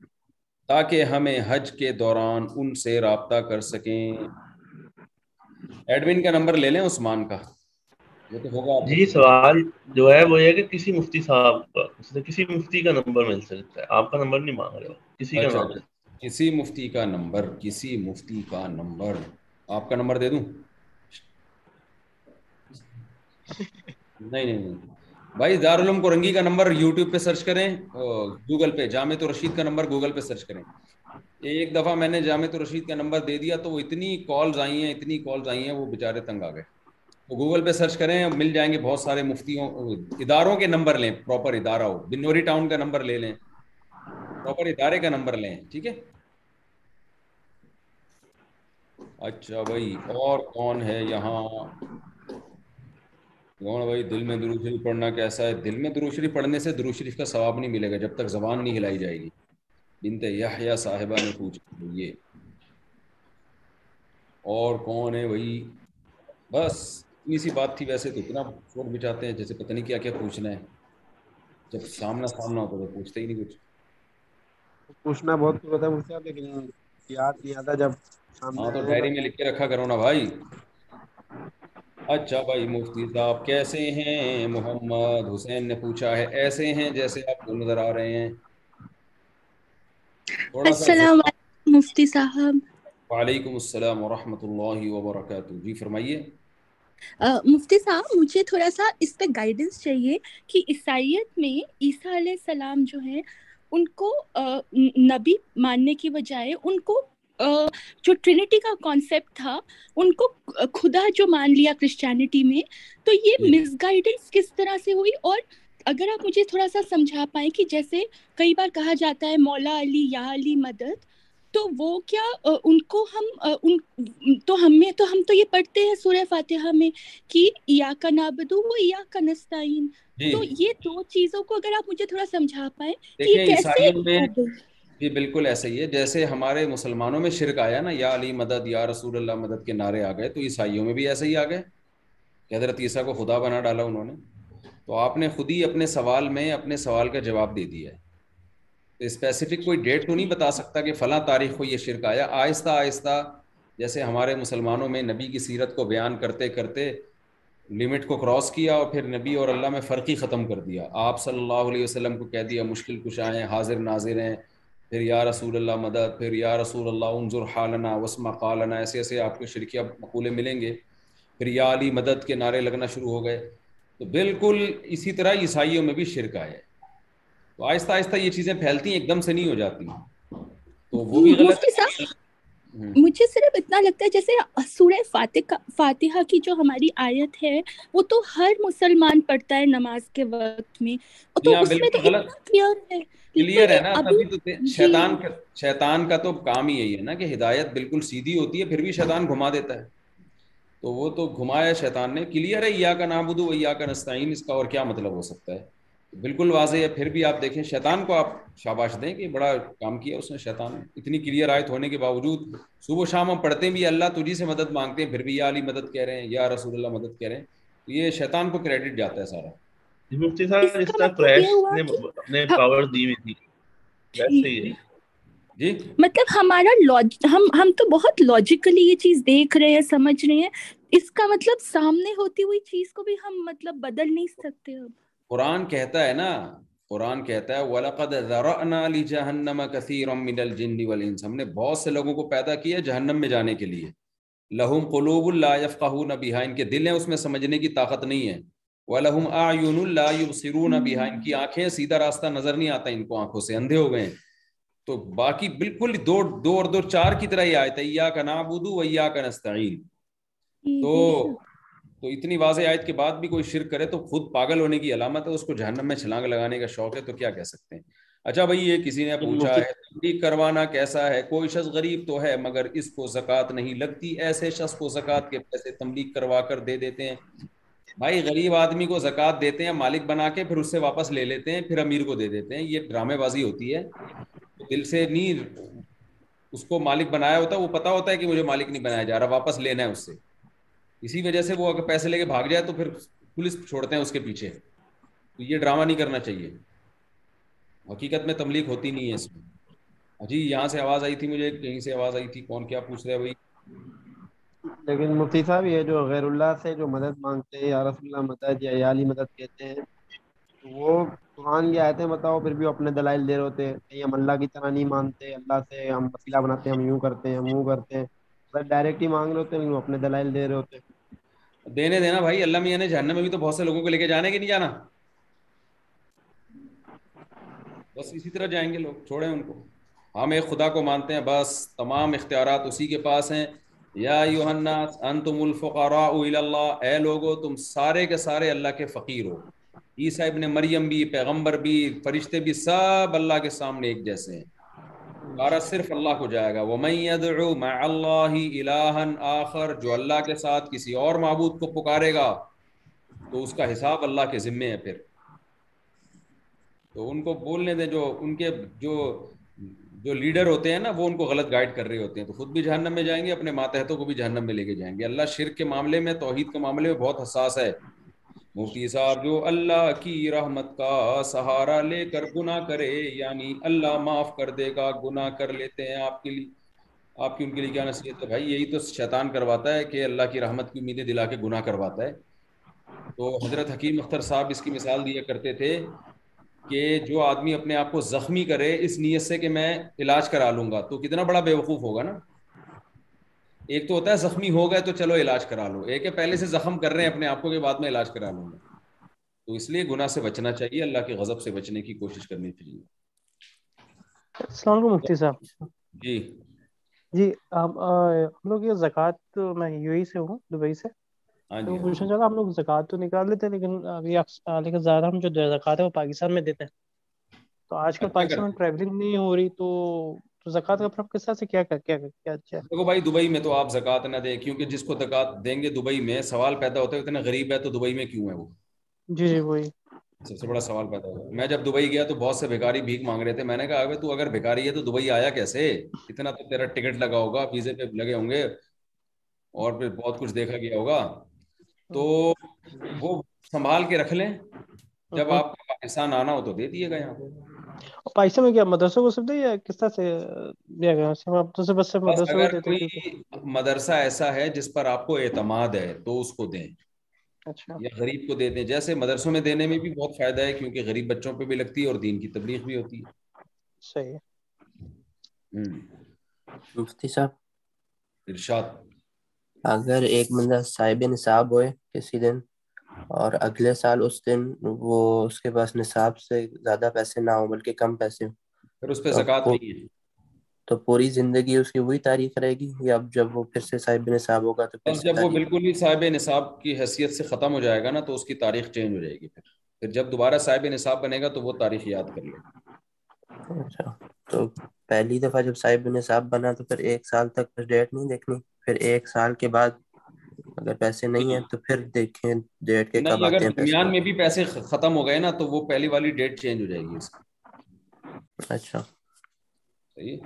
تاکہ ہمیں حج کے دوران ان سے رابطہ کر سکیں۔ ایڈمن کا نمبر لے لیں عثمان کا۔ تو ہوگا۔ جی سوال جو ہے وہ یہ کہ کسی مفتی صاحب کا کسی مفتی کا نمبر مل سکتا ہے۔ آپ کا نمبر نہیں مانگ رہے ہو کسی کا اچھا نام کسی مفتی کا نمبر کسی مفتی کا نمبر۔ آپ کا نمبر دے دوں؟ نہیں نہیں نہیں۔ بھائی دارالعلوم کورنگی کا نمبر یوٹیوب پہ سرچ کریں گوگل پہ جامع رشید کا نمبر گوگل پہ سرچ کریں۔ ایک دفعہ میں نے جامع رشید کا نمبر دے دیا تو وہ اتنی کالز آئی ہیں، اتنی کالز آئی ہیں، وہ بےچارے تنگ آ گئے۔ تو گوگل پہ سرچ کریں، مل جائیں گے بہت سارے مفتیوں، اداروں کے نمبر لیں، پراپر ادارہ ہو۔ بنوری ٹاؤن کا نمبر لے لیں، پراپر ادارے کا نمبر لیں، ٹھیک ہے؟ اچھا بھائی، اور کون ہے یہاں؟ کون بھائی؟ دل میں درود شریف پڑھنا کیسا ہے؟ دل میں درود شریف پڑھنے سے درود شریف کا ثواب نہیں ملے گا جب تک زبان نہیں ہلائی جائے گی۔ بنت یحییٰ صاحبہ نے پوچھا یہ اور کون ہے بھائی؟ بس اتنی سی بات تھی ویسے تو اتنا فوٹ بچاتے ہیں جیسے پتہ نہیں کیا کیا پوچھنا ہے۔ جب سامنا سامنا ہوتا تو پوچھتے ہی نہیں کچھ۔ پوچھنا بہت کچھ ہوتا ہے لیکن یاد نہیں آتا جب ہاں تو ڈائری میں لکھ کے رکھا کرو نا بھائی۔ اچھا بھائی مفتی صاحب کیسے ہیں؟ محمد حسین نے پوچھا ہے ایسے ہیں جیسے آپ کو نظر آ رہے ہیں؟ السلام علیکم مفتی صاحب۔ وعلیکم السلام ورحمۃ اللہ وبرکاتہ۔ جی فرمائیے۔ مفتی صاحب مجھے تھوڑا سا اس پہ گائیڈنس چاہیے کہ عیسائیت میں عیسیٰ علیہ السلام جو ہیں ان کو نبی ماننے کی بجائے ان کو جو ٹرینٹی کا کانسیپٹ تھا ان کو خدا جو مان لیا کرسچینٹی میں تو یہ مس گائیڈنس کس طرح سے ہوئی؟ اور اگر آپ مجھے تھوڑا سا سمجھا پائیں کہ جیسے کئی بار کہا جاتا ہے مولا علی یا علی مدد تو وہ کیا ان کو ہم ان تو ہمیں تو ہم تو یہ پڑھتے ہیں سورہ فاتحہ میں کہ یا کا نابدو وہ یا کا نستعین۔ جی۔ تو یہ دو چیزوں کو اگر آپ مجھے تھوڑا سمجھا پائیں کہ کیسے جی بالکل ایسا ہی ہے۔ جیسے ہمارے مسلمانوں میں شرک آیا نا، یا علی مدد، یا رسول اللہ مدد کے نعرے آ گئے، تو عیسائیوں میں بھی ایسے ہی آ گئے۔ کہ حضرت عیسیٰ کو خدا بنا ڈالا انہوں نے۔ تو آپ نے خود ہی اپنے سوال میں اپنے سوال کا جواب دے دیا ہے۔ تو اسپیسیفک کوئی ڈیٹ تو نہیں بتا سکتا کہ فلاں تاریخ کو یہ شرک آیا۔ آہستہ آہستہ جیسے ہمارے مسلمانوں میں نبی کی سیرت کو بیان کرتے کرتے لمٹ کو کراس کیا اور پھر نبی اور اللہ میں فرق ہی ختم کر دیا۔ آپ صلی اللہ علیہ وسلم کو کہہ دیا، مشکل کشا ہیں، حاضر ناظر ہیں پھر یا رسول اللہ مدد پھر یا رسول اللہ انظر حالنا وسما قالنا ایسے ایسے آپ کو شرکیہ مقولے ملیں گے۔ پھر یا علی مدد کے نعرے لگنا شروع ہو گئے۔ تو بالکل اسی طرح عیسائیوں میں بھی شرک آیا ہے۔ تو آہستہ آہستہ یہ چیزیں پھیلتی ہیں ایک دم سے نہیں ہو جاتی۔ تو وہ بھی غلط مجھے صرف اتنا لگتا ہے جیسے سورہ فاتحہ فاتحہ کی جو ہماری آیت ہے وہ تو ہر مسلمان پڑھتا ہے نماز کے وقت میں۔ تو اس میں تو کلیئر ہے کلیئر ہے نا تو شیطان کا شیطان کا تو کام ہی یہی ہے نا کہ ہدایت بالکل سیدھی ہوتی ہے پھر بھی شیطان گھما دیتا ہے۔ تو وہ تو گھمایا شیطان نے کلیئر ہے یا کا نابودو یا کا نستعین اس کا اور کیا مطلب ہو سکتا ہے؟ بالکل واضح ہے۔ پھر بھی آپ دیکھیں شیطان کو آپ شاباش دیں کہ بڑا کام کیا اس نے شیطان اتنی کلیئر آیت ہونے کے باوجود صبح شام ہم پڑھتے بھی اللہ تجھی سے مدد مانگتے ہیں پھر بھی یا علی مدد کہہ رہے ہیں یا رسول اللہ مدد کہہ رہے ہیں۔ یہ شیطان کو کریڈٹ جاتا ہے سارا۔ جی، مفتی صاحب اس طرح کریش نے اپنے پاور دی ہوئی تھی۔ ویسے ہی جی؟ مطلب ہمارا ہم ہم تو بہت لاجیکلی یہ چیز دیکھ رہے ہیں سمجھ رہے ہیں۔ اس کا مطلب سامنے ہوتی ہوئی چیز کو بھی ہم مطلب بدل نہیں سکتے اب۔ قرآن کہتا ہے نا قرآن کہتا ہے وَلَقَدْ ذَرَعْنَا لِجَهَنَّمَ كَثِيرًا مِنَ الْجِنِّ وَالْإِنسِ۔ ہم نے بہت سے لوگوں کو پیدا کیا جہنم میں جانے کے لیے۔ لَهُمْ قُلُوبٌ لَا يَفْقَهُونَ بِهَا۔ ان کے دل ہیں اس میں سمجھنے کی طاقت نہیں ہے۔ وَلَهُمْ أَعْيُنٌ لَا يُبْصِرُونَ بِهَا۔ ان کی آنکھیں سیدھا راستہ نظر نہیں آتا ان کو آنکھوں سے اندھے ہو گئے ہیں۔ تو باقی بالکل دو دو اور دو چار کی طرح ہی آیت ہے اِيَّاكَ نَعْبُدُ وَإِيَّاكَ نَسْتَعِينُ۔ تو تو اتنی واضح آیت کے بعد بھی کوئی شرک کرے تو خود پاگل ہونے کی علامت ہے اس کو جہنم میں چھلانگ لگانے کا شوق ہے تو کیا کہہ سکتے ہیں؟ اچھا بھائی یہ کسی نے پوچھا ہے تبلیغ کروانا کیسا ہے؟ کوئی شخص غریب تو ہے مگر اس کو زکوٰۃ نہیں لگتی۔ ایسے شخص کو زکوٰۃ کے پیسے تبلیغ کروا کر دے دیتے ہیں۔ بھائی غریب آدمی کو زکوٰۃ دیتے ہیں مالک بنا کے پھر اس سے واپس لے لیتے ہیں پھر امیر کو دے دیتے ہیں۔ یہ ڈرامے بازی ہوتی ہے۔ دل سے نہیں اس کو مالک بنایا ہوتا ہے وہ پتا ہوتا ہے کہ مجھے مالک نہیں بنایا جا رہا واپس لینا ہے اس سے۔ اسی وجہ سے وہ اگر پیسے لے کے بھاگ جائے تو پھر پولیس چھوڑتے ہیں اس کے پیچھے۔ تو یہ ڈرامہ نہیں کرنا چاہیے۔ حقیقت میں تملیغ ہوتی نہیں ہے اس میں۔ جی یہاں سے آواز آئی تھی مجھے، کہیں سے آواز آئی تھی؟ کون کیا پوچھ رہے بھائی؟ لیکن مفتی صاحب، یہ جو غیر اللہ سے جو مدد مانگتے ہیں، یا رسول اللہ مدد یا یالی مدد کہتے ہیں وہ قرآن کی آیتیں بتاؤ، پھر بھی اپنے دلائل دے رہے ہوتے ہیں۔ ہم اللہ کی طرح نہیں مانتے، اللہ سے ہم وسیلہ بناتے ہیں، ہم یوں کرتے ہیں، ہم یوں کرتے ہیں۔ بس ڈائریکٹ ہی مانگ رہے ہوتے ہیں، لیکن وہ اپنے دلائل دے رہے ہوتے ہیں۔ دینے دینا بھائی، اللہ میاں نے جہنم میں بھی تو بہت سے لوگوں کو لے کے جانے کی نہیں جانا۔ بس اسی طرح جائیں گے لوگ، چھوڑیں ان کو۔ ہم ایک خدا کو مانتے ہیں، بس تمام اختیارات اسی کے پاس ہیں۔ یا یوحناس انتم الفقراء الی اللہ۔ اے لوگو، تم سارے کے سارے اللہ کے فقیر ہو۔ عیسیٰ ابن مریم بھی، پیغمبر بھی، فرشتے بھی، سب اللہ کے سامنے ایک جیسے ہیں۔ پکارا صرف اللہ کو جائے گا۔ وہ مع اللہ الہ آخر، جو اللہ کے ساتھ کسی اور معبود کو پکارے گا، تو اس کا حساب اللہ کے ذمے ہے پھر۔ تو ان کو بولنے دیں، جو ان کے، جو جو لیڈر ہوتے ہیں نا، وہ ان کو غلط گائیڈ کر رہے ہوتے ہیں۔ تو خود بھی جہنم میں جائیں گے، اپنے ماتحتوں کو بھی جہنم میں لے کے جائیں گے۔ اللہ شرک کے معاملے میں، توحید کے معاملے میں بہت حساس ہے۔ مفتی صاحب جو اللہ کی رحمت کا سہارا لے کر گناہ کرے یعنی اللہ معاف کر دے گا، گناہ کر لیتے ہیں آپ کے لیے۔ آپ کی ان کے لیے کیا نصیحت ہے؟ بھائی، یہی تو شیطان کرواتا ہے کہ اللہ کی رحمت کی امیدیں دلا کے گناہ کرواتا ہے۔ تو حضرت حکیم اختر صاحب اس کی مثال دیا کرتے تھے کہ جو آدمی اپنے آپ کو زخمی کرے، اس نیت سے کہ میں علاج کرا لوں گا، تو کتنا بڑا بیوقوف ہوگا نا؟ ایک تو ہوتا ہے زخمی ہو گئے تو چلو علاج کرا لو۔ ایک ہے پہلے سے زخم کر رہے ہیں اپنے آپ کو کے بعد میں علاج کرا لوں گا۔ تو اس لیے گناہ سے بچنا چاہیے اللہ کے غضب سے بچنے کی کوشش کرنی چاہیے۔ السلام علیکم مفتی صاحب۔ جی۔ جی ہم لوگ یہ زکوٰۃ میں یو ای سے ہوں دبئی سے۔ ہاں تو جی پوچھنا چاہتا ہم لوگ زکوٰۃ تو نکال لیتے ہیں لیکن ابھی لیکن زیادہ ہم جو زکوٰۃ ہے وہ پاکستان میں دیتے ہیں۔ تو آج کل اچھا۔ پاکستان میں ٹریولنگ نہیں ہو رہی تو تو زکوٰۃ کا پھر کس طرح سے کیا کیا کیا کیا اچھا ہے؟ دیکھو بھائی دبئی میں تو آپ زکوٰۃ نہ دیں کیونکہ جس کو زکوٰۃ دیں گے دبئی میں سوال پیدا ہوتا ہے اتنا غریب ہے تو دبئی میں کیوں ہے وہ؟ جی جی وہی۔ سب سے بڑا سوال پیدا ہوتا ہے۔ میں جب دبئی گیا تو بہت سے بھکاری بھیک مانگ رہے تھے۔ میں نے کہا تو اگر بھکاری ہے تو دبئی آیا کیسے؟ اتنا تو تیرا ٹکٹ لگا ہوگا ویزے پہ لگے ہوں گے اور پھر بہت کچھ دیکھا گیا ہوگا۔ تو وہ سنبھال کے رکھ لیں۔ جب آپ کو پاکستان آنا ہو تو دے دیے گا یہاں۔ پہ اور پاکستان میں کیا مدرسوں کو سب دے یا کس طرح سے دیا گیا ہے مدرسے بس سے مدرسوں کو اگر دیتے کوئی مدرسہ ایسا ہے جس پر آپ کو اعتماد ہے تو اس کو دیں اچھا یا غریب کو دے دیں جیسے مدرسوں میں دینے میں بھی بہت فائدہ ہے کیونکہ غریب بچوں پہ بھی لگتی ہے اور دین کی تبلیغ بھی ہوتی ہے صحیح مفتی صاحب ارشاد اگر ایک بندہ صاحب نصاب ہوئے کسی دن اور اگلے سال اس دن وہ اس کے پاس نصاب سے زیادہ پیسے نہ ہو بلکہ کم پیسے ہوں۔ پھر اس پہ زکوٰۃ نہیں ہے۔ تو پوری زندگی اس کی وہی تاریخ رہے گی یا اب جب وہ پھر سے صاحب نصاب ہوگا تو پھر جب وہ بالکل ہی صاحب نصاب کی حیثیت سے ختم ہو جائے گا نا تو اس کی تاریخ چینج ہو جائے گی۔ پھر پھر جب دوبارہ صاحب نصاب بنے گا تو وہ تاریخ یاد کر لے۔ گا اچھا تو پہلی دفعہ جب صاحب نصاب بنا تو پھر ایک سال تک ڈیٹ نہیں دیکھنی۔ پھر ایک سال کے بعد اگر پیسے نہیں ہیں تو پھر دیکھیں ڈیٹ کے کب آتے اگر ہیں پیسے۔ درمیان میں بھی پیسے ختم ہو گئے نا تو وہ پہلی والی ڈیٹ چینج ہو جائے گی اس کی۔ اچھا۔ صحیح۔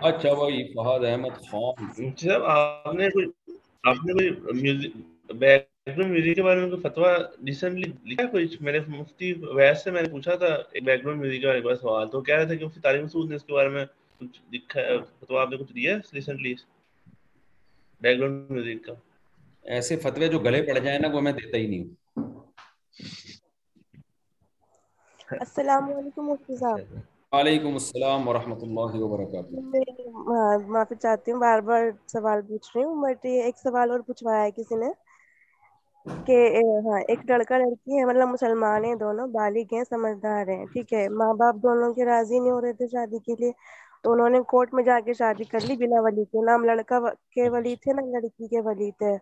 اچھا بھائی فہد احمد خان۔ صاحب آپ نے کوئی آپ نے کوئی میوزک بیک گراؤنڈ میوزک کے بارے میں کوئی فتوا ریسنٹلی لکھا ہے کوئی؟ میں نے مفتی ویس سے میں نے پوچھا تھا ایک بیک گراؤنڈ میوزک کے بارے میں سوال۔ تو کہہ رہے تھے کہ مفتی طارق مسعود نے اس کے بارے میں کچھ لکھا ہے فتوا آپ نے کچھ دیا ہے ریسنٹلی؟ بیک گراؤنڈ میوزک کا ایسے فتوے جو گلے پڑ جائیں نا وہ میں دیتا ہی نہیں ہوں۔ السلام علیکم مفتی صاحب۔ وعلیکم السلام ورحمۃ اللہ وبرکاتہ۔ معافی چاہتی ہوں بار بار سوال پوچھ رہی ہوں بٹ ایک سوال اور پوچھوایا ہے کسی نے کہ ہاں ایک لڑکا لڑکی ہے مطلب مسلمان ہیں دونوں بالغ ہیں سمجھدار ہیں ٹھیک ہے ماں باپ دونوں کے راضی نہیں ہو رہے تھے شادی کے لیے۔ تو انہوں نے کورٹ میں جا کے شادی کر لی بنا ولی کے نام لڑکا کے ولی تھے نہ لڑکی کے ولی تھے۔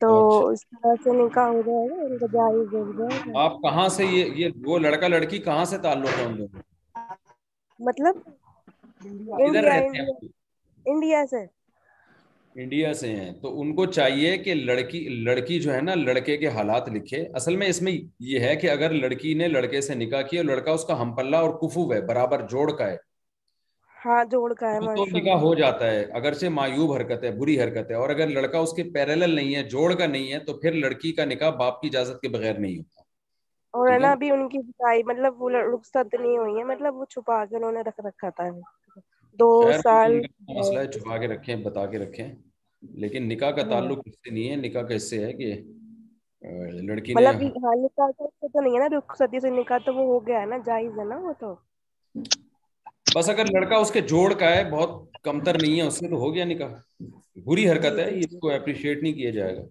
تو اچھا۔ اس طرح سے نکاح ہو جائے گا ان کا جائز ہو جائے گا آپ کہاں سے یہ یہ وہ لڑکا لڑکی کہاں سے تعلق ہے ان لوگوں؟ مطلب انڈیا سے۔ انڈیا سے ہیں۔ تو ان کو چاہیے کہ لڑکی لڑکی جو ہے نا لڑکے کے حالات لکھے۔ اصل میں اس میں یہ ہے کہ اگر لڑکی نے لڑکے سے نکاح کیا اور لڑکا اس کا ہم پلہ اور کفو ہے برابر جوڑ کا ہے ہاں جوڑ کا ہے تو نکاح ہو جاتا ہے۔ اگرچہ معیوب حرکت ہے بری حرکت ہے اور اگر لڑکا اس کے پیرالل نہیں ہے جوڑ کا نہیں ہے تو پھر لڑکی کا نکاح باپ کی اجازت کے بغیر نہیں ہوتا۔ اور ہے نا ابھی ان کی بتائی مطلب وہ رخصت نہیں ہوئی ہے مطلب وہ چھپا کے انہوں نے رکھ رکھا تھا۔ دو سال کا مسئلہ ہے چھپا کے رکھیں بتا کے رکھیں۔ لیکن نکاح کا ہاں۔ تعلق اس سے نہیں ہے نکاح کا اس سے ہے کہ لڑکی نے مطلب ہاں نکاح سے تو نہیں ہے نا رخصتی سے نکاح تو وہ ہو گیا ہے نا جائز ہے نا وہ تو۔ بس اگر لڑکا اس کے جوڑ کا ہے، بہت کمتر نہیں ہے، اس سے تو ہو گیا نکاح۔ بری حرکت ہے، اس کو اپریشیٹ نہیں کیا جائے گا۔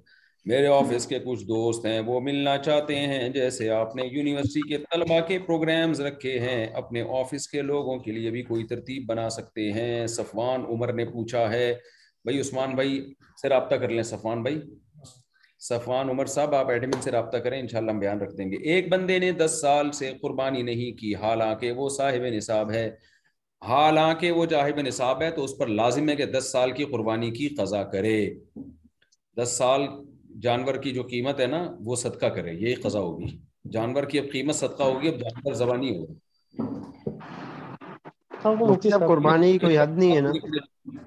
میرے آفس کے کچھ دوست ہیں، وہ ملنا چاہتے ہیں۔ جیسے آپ نے یونیورسٹی کے طلباء کے پروگرامز رکھے ہیں، اپنے آفس کے لوگوں کے لیے بھی کوئی ترتیب بنا سکتے ہیں۔ صفوان عمر نے پوچھا ہے، بھائی عثمان بھائی سے رابطہ کر لیں۔ صفوان بھائی، صفوان عمر صاحب، آپ ایڈمن سے رابطہ کریں، انشاءاللہ ہم بیان رکھ دیں گے۔ ایک بندے نے دس سال سے قربانی نہیں کی، حالانکہ وہ صاحب نصاب ہے۔ حالانکہ وہ صاحب نصاب ہے تو اس پر لازم ہے کہ دس سال کی قربانی کی قضا کرے۔ دس سال جانور کی جو قیمت ہے نا وہ صدقہ کرے یہی قضا ہوگی۔ جانور کی اب قیمت صدقہ ہوگی اب جانور زبانی ہوگا۔ قربانی کی کوئی حد نہیں ہے نا۔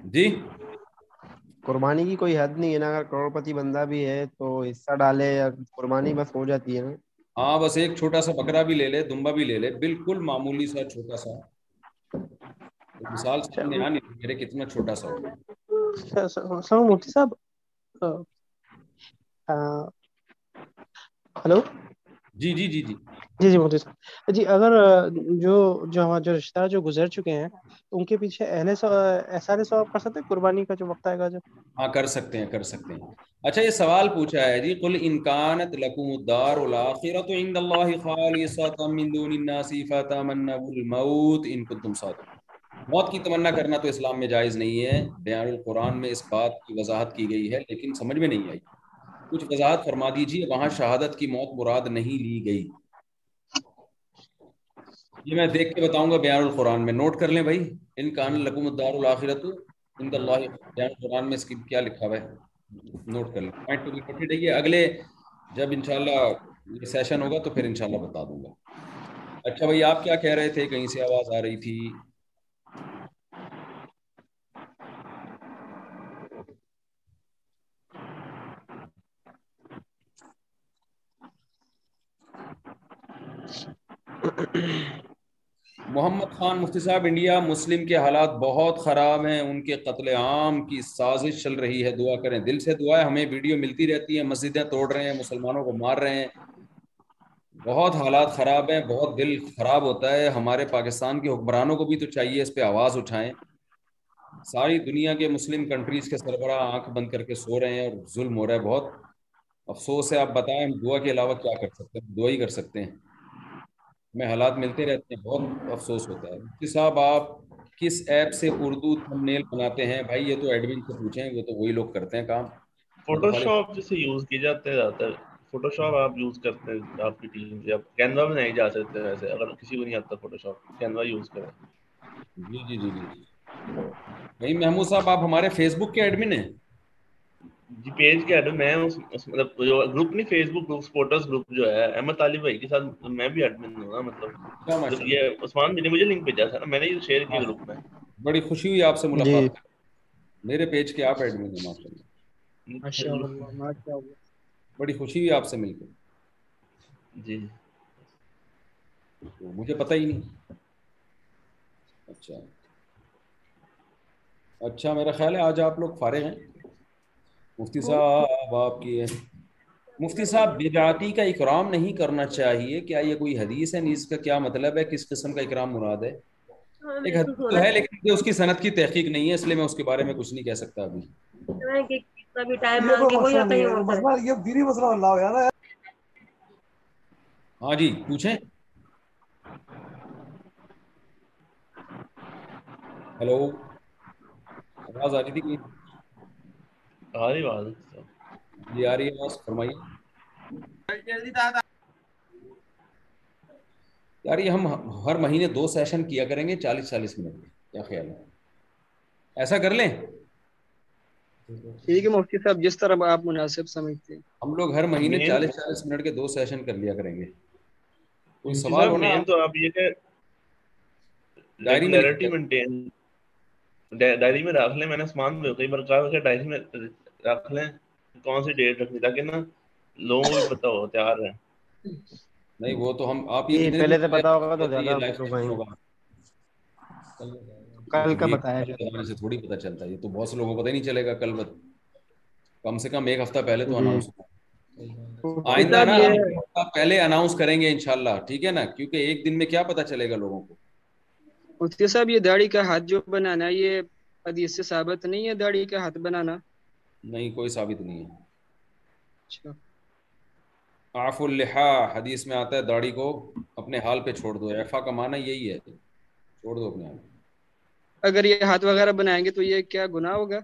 جی؟ قربانی کی کوئی حد نہیں ہے نا۔ اگر کروڑ پتی بندہ بھی ہے تو حصہ ڈالے یا قربانی بس ہو جاتی ہے نا۔ ہاں بس ایک چھوٹا سا بکرا بھی لے لے دمبا بھی لے لے۔ بالکل معمولی سا چھوٹا سا۔ مثال سامنے نہیں رہی میرے کتنا چھوٹا سا ہو سر مفتی صاحب۔ ہلو؟ جی جی جی جی۔ جی جی مفتی صاحب۔ جی اگر جو جو ہمارے جو رشتہ جو گزر چکے ہیں ان کے پیچھے اہل احسان ثواب کر سکتے ہیں؟ قربانی کا جو وقت آئے گا جب ہاں کر سکتے ہیں کر سکتے ہیں۔ اچھا یہ سوال پوچھا ہے جی قل ان کانت لکم الدار الاخرۃ عند اللہ خالصۃ من دون الناس فتمنوا الموت ان کنتم صادقین۔ موت کی تمنا کرنا تو اسلام میں جائز نہیں ہے۔ بیان القرآن میں اس بات کی وضاحت کی گئی ہے، لیکن سمجھ میں نہیں آئی۔ کچھ وضاحت فرما دیجیے وہاں شہادت کی موت مراد نہیں لی گئی۔ یہ میں دیکھ کے بتاؤں گا بیان القرآن میں۔ نوٹ کر لیں بھائی۔ ان کان لکم الدار الاخرۃ عند اللہ بیان القرآن میں اس کی کیا لکھا ہوا ہے؟ نوٹ کر لیں۔ پوائنٹ ٹو بی نوٹڈ ہے۔ یہ اگلے جب انشاءاللہ یہ سیشن ہوگا تو پھر انشاءاللہ بتا دوں گا۔ اچھا بھائی، آپ کیا کہہ رہے تھے؟ کہیں سے آواز آ رہی تھی؟ محمد خان مفتی صاحب، انڈیا مسلم کے حالات بہت خراب ہیں۔ ان کے قتل عام کی سازش چل رہی ہے۔ دعا کریں۔ دل سے دعا ہے۔ ہمیں ویڈیو ملتی رہتی ہے۔ مسجدیں توڑ رہے ہیں۔ مسلمانوں کو مار رہے ہیں۔ بہت حالات خراب ہیں۔ بہت دل خراب ہوتا ہے۔ ہمارے پاکستان کے حکمرانوں کو بھی تو چاہیے اس پہ آواز اٹھائیں۔ ساری دنیا کے مسلم کنٹریز کے سربراہ آنکھ بند کر کے سو رہے ہیں اور ظلم ہو رہا ہے۔ بہت افسوس ہے۔ آپ بتائیں ہم دعا کے علاوہ کیا کر سکتے ہیں؟ دعا ہی کر سکتے ہیں۔ ہمیں حالات ملتے رہتے ہیں بہت افسوس ہوتا ہے۔ مفتی صاحب آپ کس ایپ سے اردو تھم نیل بناتے ہیں؟ بھائی یہ تو ایڈمن سے پوچھیں وہ تو وہی لوگ کرتے ہیں کام۔ فوٹو شاپ جسے یوز کی جاتے ہیں زیادہ تر۔ فوٹو شاپ آپ یوز کرتے ہیں آپ کی ٹیم یا کینوا میں نہیں جا سکتے ویسے اگر کسی کو نہیں آتا فوٹو شاپ کینوا یوز کریں۔ جی جی جی جی۔ بھائی محمود صاحب آپ ہمارے فیس بک کے ایڈمن ہیں؟ جی پیج کیا ہے میں اس مطلب جو گروپ نہیں Facebook group supporters group جو ہے احمد طالب بھائی کے ساتھ میں بھی ایڈمن ہوں نا مطلب یہ عثمان نے مجھے لنک بھیجا تھا نا میں نے یہ شیئر کیا گروپ میں۔ بڑی خوشی ہوئی آپ سے ملاقات میرے پیج کے آپ ایڈمن ہیں ماشاءاللہ بڑی خوشی ہوئی آپ سے مل کر جی۔ مجھے پتہ ہی نہیں۔ اچھا۔ اچھا میرا خیال ہے آج آپ لوگ فارغ ہیں۔ مفتی صاحب آپ کی مفتی صاحب بدعاتی کا اکرام نہیں کرنا چاہیے۔ کیا یہ کوئی حدیث ہے؟ اس کا کیا مطلب ہے؟ کس قسم کا اکرام مراد ہے؟ ایک حدیث تو ہے لیکن اس کی صنعت کی تحقیق نہیں ہے اس لیے میں اس کے بارے میں کچھ نہیں کہہ سکتا ابھی۔ ہاں جی پوچھیں۔ ہلو آواز آ رہی تھی کہ آ رہی آواز جی آ رہی آواز فرمائیے۔ یار یہ ہم ہر مہینے دو سیشن کیا کریں گے چالیس چالیس منٹ کے کیا خیال ہے؟ ایسا کر لیں؟ ٹھیک ہے مفتی صاحب جس طرح آپ مناسب سمجھتے ہیں۔ ہم لوگ ہر مہینے چالیس چالیس منٹ کے دو سیشن کر لیا کریں گے۔ کوئی سوال ہونا تو آپ یہ کہ ڈائری مینٹین ڈائری میں رکھ لیں میں نے سامان کئی بار کہا کہ ڈائری میں رکھ لیں کون سی ڈیٹ رکھنی تاکہ نا لوگوں کو پتا ہو تیار ہے نہیں وہ تو ہم آپ یہ پہلے سے پتا ہوگا تو زیادہ ہوگا۔ کل کا بتایا سے تھوڑی پتا چلتا ہے یہ تو بہت سے لوگوں کو پتہ نہیں چلے گا کل کم سے کم ایک ہفتہ پہلے تو اناؤنس آئندہ نا پہلے اناؤنس کریں گے انشاءاللہ ٹھیک ہے نا؟ کیونکہ ایک دن میں کیا پتا چلے گا لوگوں کو؟ مفتی صاحب یہ داڑھی کا ہاتھ جو بنانا یہ حدیث سے ثابت نہیں ہے داڑھی کا ہاتھ بنانا؟ نہیں کوئی ثابت نہیں ہے۔ اچھا۔ عف اللحا حدیث میں آتا ہے داڑھی کو اپنے حال پہ چھوڑ دو عفا کا معنی یہی ہے۔ چھوڑ دو اپنے حال۔ اگر یہ ہاتھ وغیرہ بنائیں گے تو یہ کیا گناہ ہوگا؟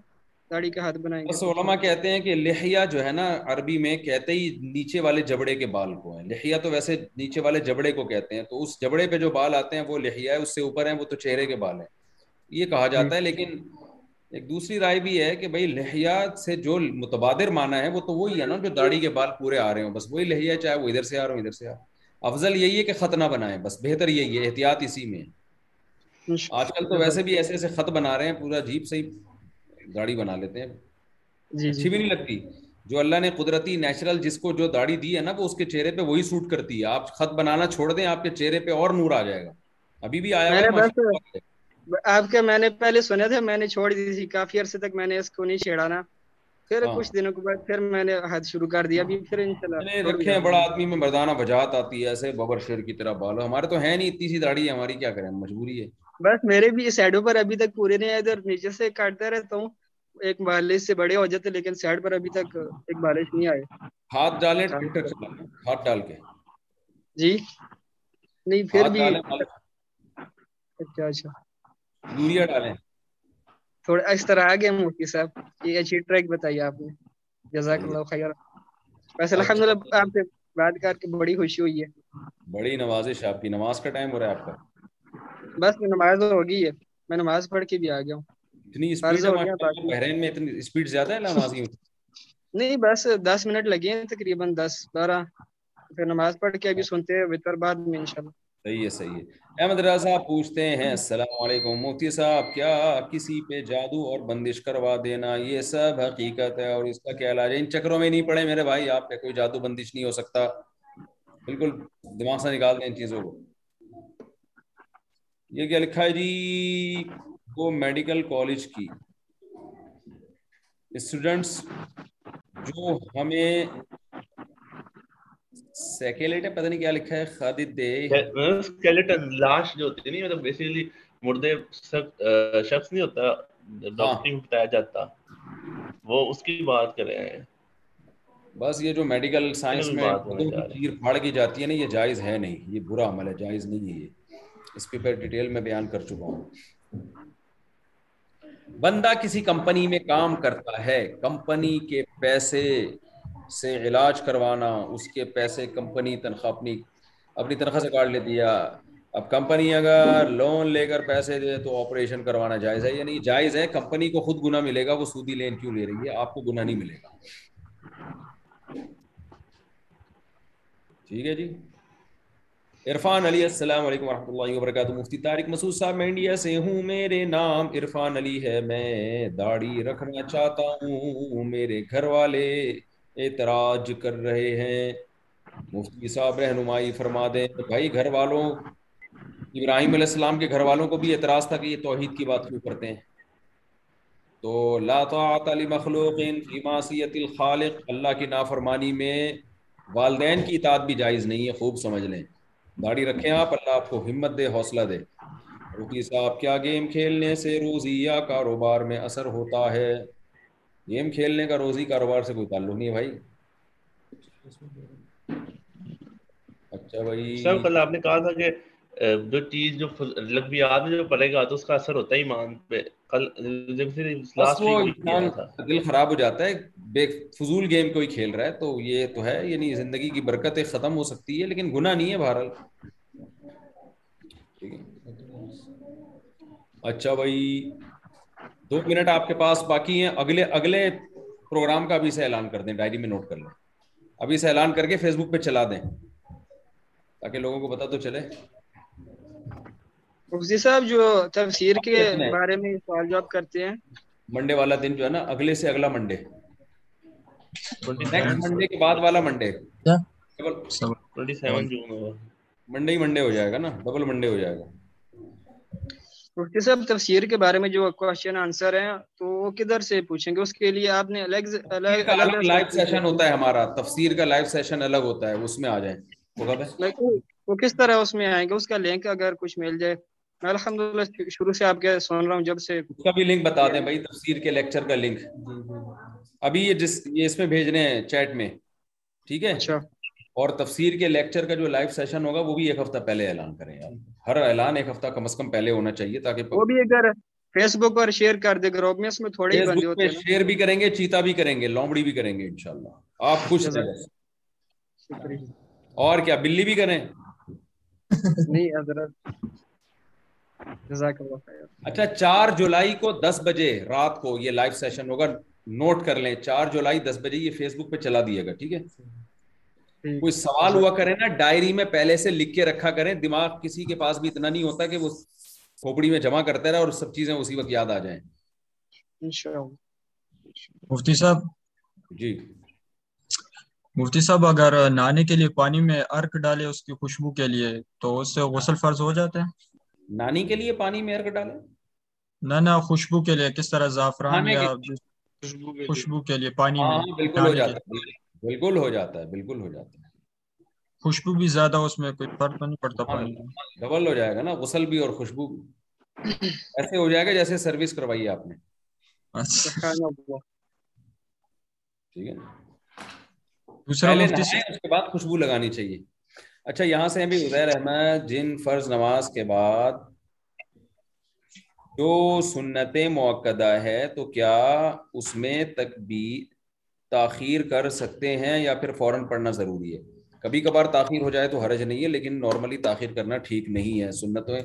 داڑھی کا ہاتھ بنائیں بس علماء کہتے ہیں کہ لحیہ جو ہے نا عربی میں کہتے ہی نیچے والے جبڑے کے بال کو ہیں۔ لحیہ تو ویسے نیچے والے جبڑے کو کہتے ہیں۔ تو اس جبڑے پہ جو بال آتے ہیں وہ لحیہ ہے اس سے اوپر ہیں وہ تو چہرے کے بال ہیں۔ یہ کہا جاتا ہے لیکن ایک دوسری رائے بھی ہے کہ بھائی لحیات سے جو متبادر مانا ہے وہ تو وہی ہے نا جو داڑھی کے بال پورے آ رہے ہوں۔ بس وہی لحیہ چاہے وہ ادھر سے آ رہا ہوں ادھر سے آ۔ افضل یہی ہے کہ خط نہ بنائیں بس بہتر یہی ہے احتیاط اسی میں۔ آج کل تو ویسے بھی ایسے ایسے خط بنا رہے ہیں پورا جیپ سے ہی۔ داڑھی بنا لیتے ہیں۔ جی اچھی بھی نہیں لگتی۔ جو اللہ نے قدرتی نیچرل جس کو جو داڑھی دی ہے نا وہ اس کے چہرے پہ وہی سوٹ کرتی ہے۔ آپ خط بنانا چھوڑ دیں آپ کے چہرے پہ اور نور آ جائے گا۔ ابھی بھی آیا آپ کے میں نے پہلے سنے تھے میں نے چھوڑ دی تھی۔ کافی عرصے تک میں نے اس کو نہیں چھیڑا نا پھر کچھ دنوں کے بعد پھر میں نے حد شروع کر دیا ابھی پھر انشاءاللہ رکھے بڑا آدمی میں مردانہ بجات آتی ہے ایسے ببر شیر کی طرح بالو ہمارے تو ہے نہیں اتنی سی داڑھی ہے ہماری کیا کریں؟ مجبوری ہے۔ بس میرے بھی سائڈوں پر ابھی تک پورے نہیں آئے ادھر نیچے سے کاٹتا رہتا ہوں۔ ایک بالش سے بڑے ہو جاتے لیکن سائڈ پر ابھی تک ایک بالش نہیں آئے۔ ہاتھ ڈالیں ٹویٹر چلائیں ہاتھ ڈال کے۔ جی۔ نہیں پھر بھی اچھا اچھا۔ یوریا ڈالیں۔ تھوڑا اس طرح آگے مفتی صاحب یہ اچھی ٹریک بتائیے آپ نے۔ جزاک اللہ خیر۔ ویسے الحمدللہ آپ سے بات کر کے بڑی خوشی ہوئی ہے۔ بڑی نوازش آپ کی نماز کا ٹائم ہو رہا ہے آپ کا۔ بس نماز ہو گئی ہے۔ میں نماز پڑھ کے بھی آ گیا ہوں۔ اتنی اسپیڈ ہے بحرین میں اتنی اسپیڈ زیادہ ہے نماز کی؟ نہیں بس دس منٹ لگے ہیں تقریباً دس بارہ۔ پھر نماز پڑھ کے ابھی سنتے ہیں وطر بعد میں انشاءاللہ۔ صحیح ہے صحیح ہے۔ احمد رضا صاحب پوچھتے ہیں السلام علیکم۔ مفتی صاحب کیا کسی پہ جادو اور بندش کروا دینا یہ سب حقیقت ہے اور اس کا کیا علاج ہے؟ ان چکروں میں نہیں پڑے میرے بھائی آپ پہ کوئی جادو بندش نہیں ہو سکتا۔ بالکل دماغ سے نکال دیں ان چیزوں کو۔ یہ کیا لکھا ہے جی؟ وہ میڈیکل کالج کی۔ اسٹوڈنٹس جو ہمیں سیکیلیٹن پتہ نہیں کیا لکھا ہے خالد دے۔ سکیلیٹن لاش جو ہوتی ہے نہیں مطلب بیسیکلی مردے شخص نہیں ہوتا ڈاکٹری میں بتایا جاتا۔ وہ اس کی بات کر رہے ہیں۔ بس یہ جو میڈیکل سائنس میں پھاڑ کی جاتی ہے نا یہ جائز ہے نہیں۔ یہ برا عمل ہے جائز نہیں ہے یہ۔ اس پہ ڈیٹیل میں بیان کر چکا ہوں۔ بندہ کسی کمپنی میں کام کرتا ہے، کمپنی کے پیسے سے علاج کروانا، اس کے پیسے کمپنی تنخواہ اپنی اپنی تنخواہ سے کاٹ لیتی ہے۔ اب کمپنی اگر لون لے کر پیسے دے تو آپریشن کروانا جائز ہے یا نہیں؟ جائز ہے۔ کمپنی کو خود گنا ملے گا، وہ سودی لین کیوں لے رہی ہے؟ آپ کو گنا نہیں ملے گا۔ ٹھیک ہے جی؟ عرفان علی، السلام علیکم ورحمۃ اللہ وبرکاتہ۔ مفتی طارق مسعود صاحب، میں انڈیا سے ہوں، میرے نام عرفان علی ہے۔ میں داڑھی رکھنا چاہتا ہوں، میرے گھر والے اعتراض کر رہے ہیں۔ مفتی صاحب، رہنمائی فرما دیں۔ بھائی، گھر والوں، ابراہیم علیہ السلام کے گھر والوں کو بھی اعتراض تھا کہ یہ توحید کی بات کیوں کرتے ہیں۔ تو لا طاعت مخلوق فی معصیت الخالق، اللہ کی نافرمانی میں والدین کی اطاعت بھی جائز نہیں ہے، خوب سمجھ لیں۔ داڑھی رکھیں آپ اللہ آپ کو ہمت دے حوصلہ دے۔ مفتی صاحب کیا گیم کھیلنے سے روزی یا کاروبار میں اثر ہوتا ہے؟ گیم کھیلنے کا روزی کاروبار سے کوئی تعلق نہیں ہے بھائی۔ اچھا بھائی۔ سر کل آپ نے کہا تھا کہ جو چیز جو لغوی یاد میں جو پڑے گا تو اس کا اثر ہوتا ہے ایمان پہ۔ کل دل خراب ہو جاتا ہے۔ بے فضول گیم کوئی کھیل رہا ہے تو یہ تو ہے یعنی زندگی کی برکتیں ختم ہو سکتی ہے لیکن گناہ نہیں ہے بہرحال۔ اچھا بھائی دو منٹ آپ کے پاس باقی ہیں۔ اگلے اگلے پروگرام کا ابھی سے اعلان کر دیں ڈائری میں نوٹ کر لیں۔ ابھی سے اعلان کر کے فیس بک پہ چلا دیں۔ تاکہ لوگوں کو پتا تو چلے۔ مفتی صاحب جو تفسیر کے بارے میں سوال جواب کرتے ہیں۔ منڈے والا دن جو ہے نا اگلے سے اگلا منڈے۔ منڈے کے بعد والا منڈے منڈے ہی منڈے ہو جائے گا نا ڈبل منڈے ہو جائے گا مفتی صاحب تفسیر کے بارے میں جو کوشچن آنسر ہیں تو وہ کدھر سے پوچھیں گے اس کے لیے آپ نے الگ الگ لائیو سیشن ہوتا ہے ہمارا تفسیر کا لائیو سیشن الگ ہوتا ہے اس میں آ جائیں وہ کس طرح اس میں آئیں گے اس کا لنک اگر کچھ مل جائے میں الحمد للہ شروع سے آپ کے سن رہا ہوں جب سے اس کا بھی لنک بتا دیں بھائی تفسیر کے لیکچر کا لنک ابھی یہ جس یہ اس میں بھیج رہے ہیں چیٹ میں ٹھیک ہے؟ اچھا۔ اور تفسیر کے لیکچر کا جو لائیو سیشن ہوگا وہ بھی ایک ہفتہ پہلے اعلان کریں ہر اعلان ایک ہفتہ کم از کم پہلے ہونا چاہیے تاکہ وہ بھی اگر فیس بک پر شیئر کر دے گروپ میں اس میں تھوڑے ہی بندے ہوتے ہیں شیئر بھی کریں گے چیتا بھی کریں گے لومڑی بھی کریں گے انشاءاللہ۔ آپ خوش رہیں اور کیا بلی بھی کریں؟ نہیں حضرت اچھا چار جولائی کو دس بجے رات کو یہ لائیو سیشن ہوگا۔ نوٹ کر لیں چار جولائی دس بجے یہ فیس بک پہ چلا دیے گا ٹھیک ہے؟ کوئی سوال ہوا کرے نا ڈائری میں پہلے سے لکھ کے رکھا کریں دماغ کسی کے پاس بھی اتنا نہیں ہوتا کہ وہ کھوپڑی میں جمع کرتے رہے اور سب چیزیں اسی وقت یاد آ جائیں۔ مفتی صاحب۔ جی۔ مفتی صاحب اگر نہانے کے لیے پانی میں ارک ڈالے اس کی خوشبو کے لیے تو اس سے غسل فرض ہو جاتا ہے؟ نانی کے لیے پانی میں ارک ڈالے نہ نہ خوشبو کے لیے کس طرح زعفران یا خوشبو کے لیے۔ پانی میں بالکل ہو جاتا ہے بالکل ہو جاتا ہے بالکل ہو جاتا ہے۔ خوشبو بھی زیادہ اس میں کوئی فرق نہیں پڑتا پانی ڈبل ہو جائے گا نا غسل بھی اور خوشبو بھی۔ ایسے ہو جائے گا جیسے سروس کروائی آپ نے۔ ٹھیک ہے دوسرا اس کے بعد خوشبو لگانی چاہیے۔ اچھا یہاں سے بھی عزیر احمد جن فرض نماز کے بعد جو سنت موقع ہے تو کیا اس میں تک بھی تاخیر کر سکتے ہیں یا پھر فوراً پڑھنا ضروری ہے؟ کبھی کبھار تاخیر ہو جائے تو حرج نہیں ہے لیکن نارملی تاخیر کرنا ٹھیک نہیں ہے۔ سنتیں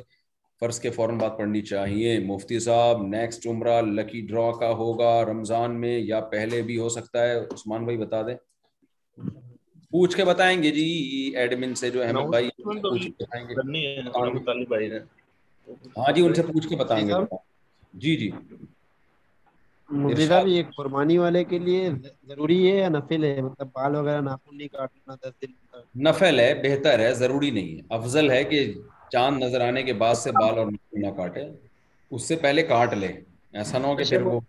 فرض کے فوراً بات پڑھنی چاہیے۔ مفتی صاحب نیکسٹ عمرہ لکی ڈرا کا ہوگا رمضان میں یا پہلے بھی ہو سکتا ہے؟ عثمان بھائی بتا دیں۔ پوچھ کے بتائیں گے جی ایڈمن سے جو احمد بھائی ہاں جی ان سے پوچھ کے بتائیں گے۔ جی جی۔ صاحب یہ قربانی والے کے لیے ضروری ہے یا نفل ہے؟ مطلب بال وغیرہ ناخن نہیں کاٹنا دس دن نفل ہے بہتر ہے ضروری نہیں ہے۔ افضل ہے کہ چاند نظر آنے کے بعد سے بال اور ناخن نہ کاٹے۔ اس سے پہلے کاٹ لے۔ ایسا نہ ہو کہ پھر وہ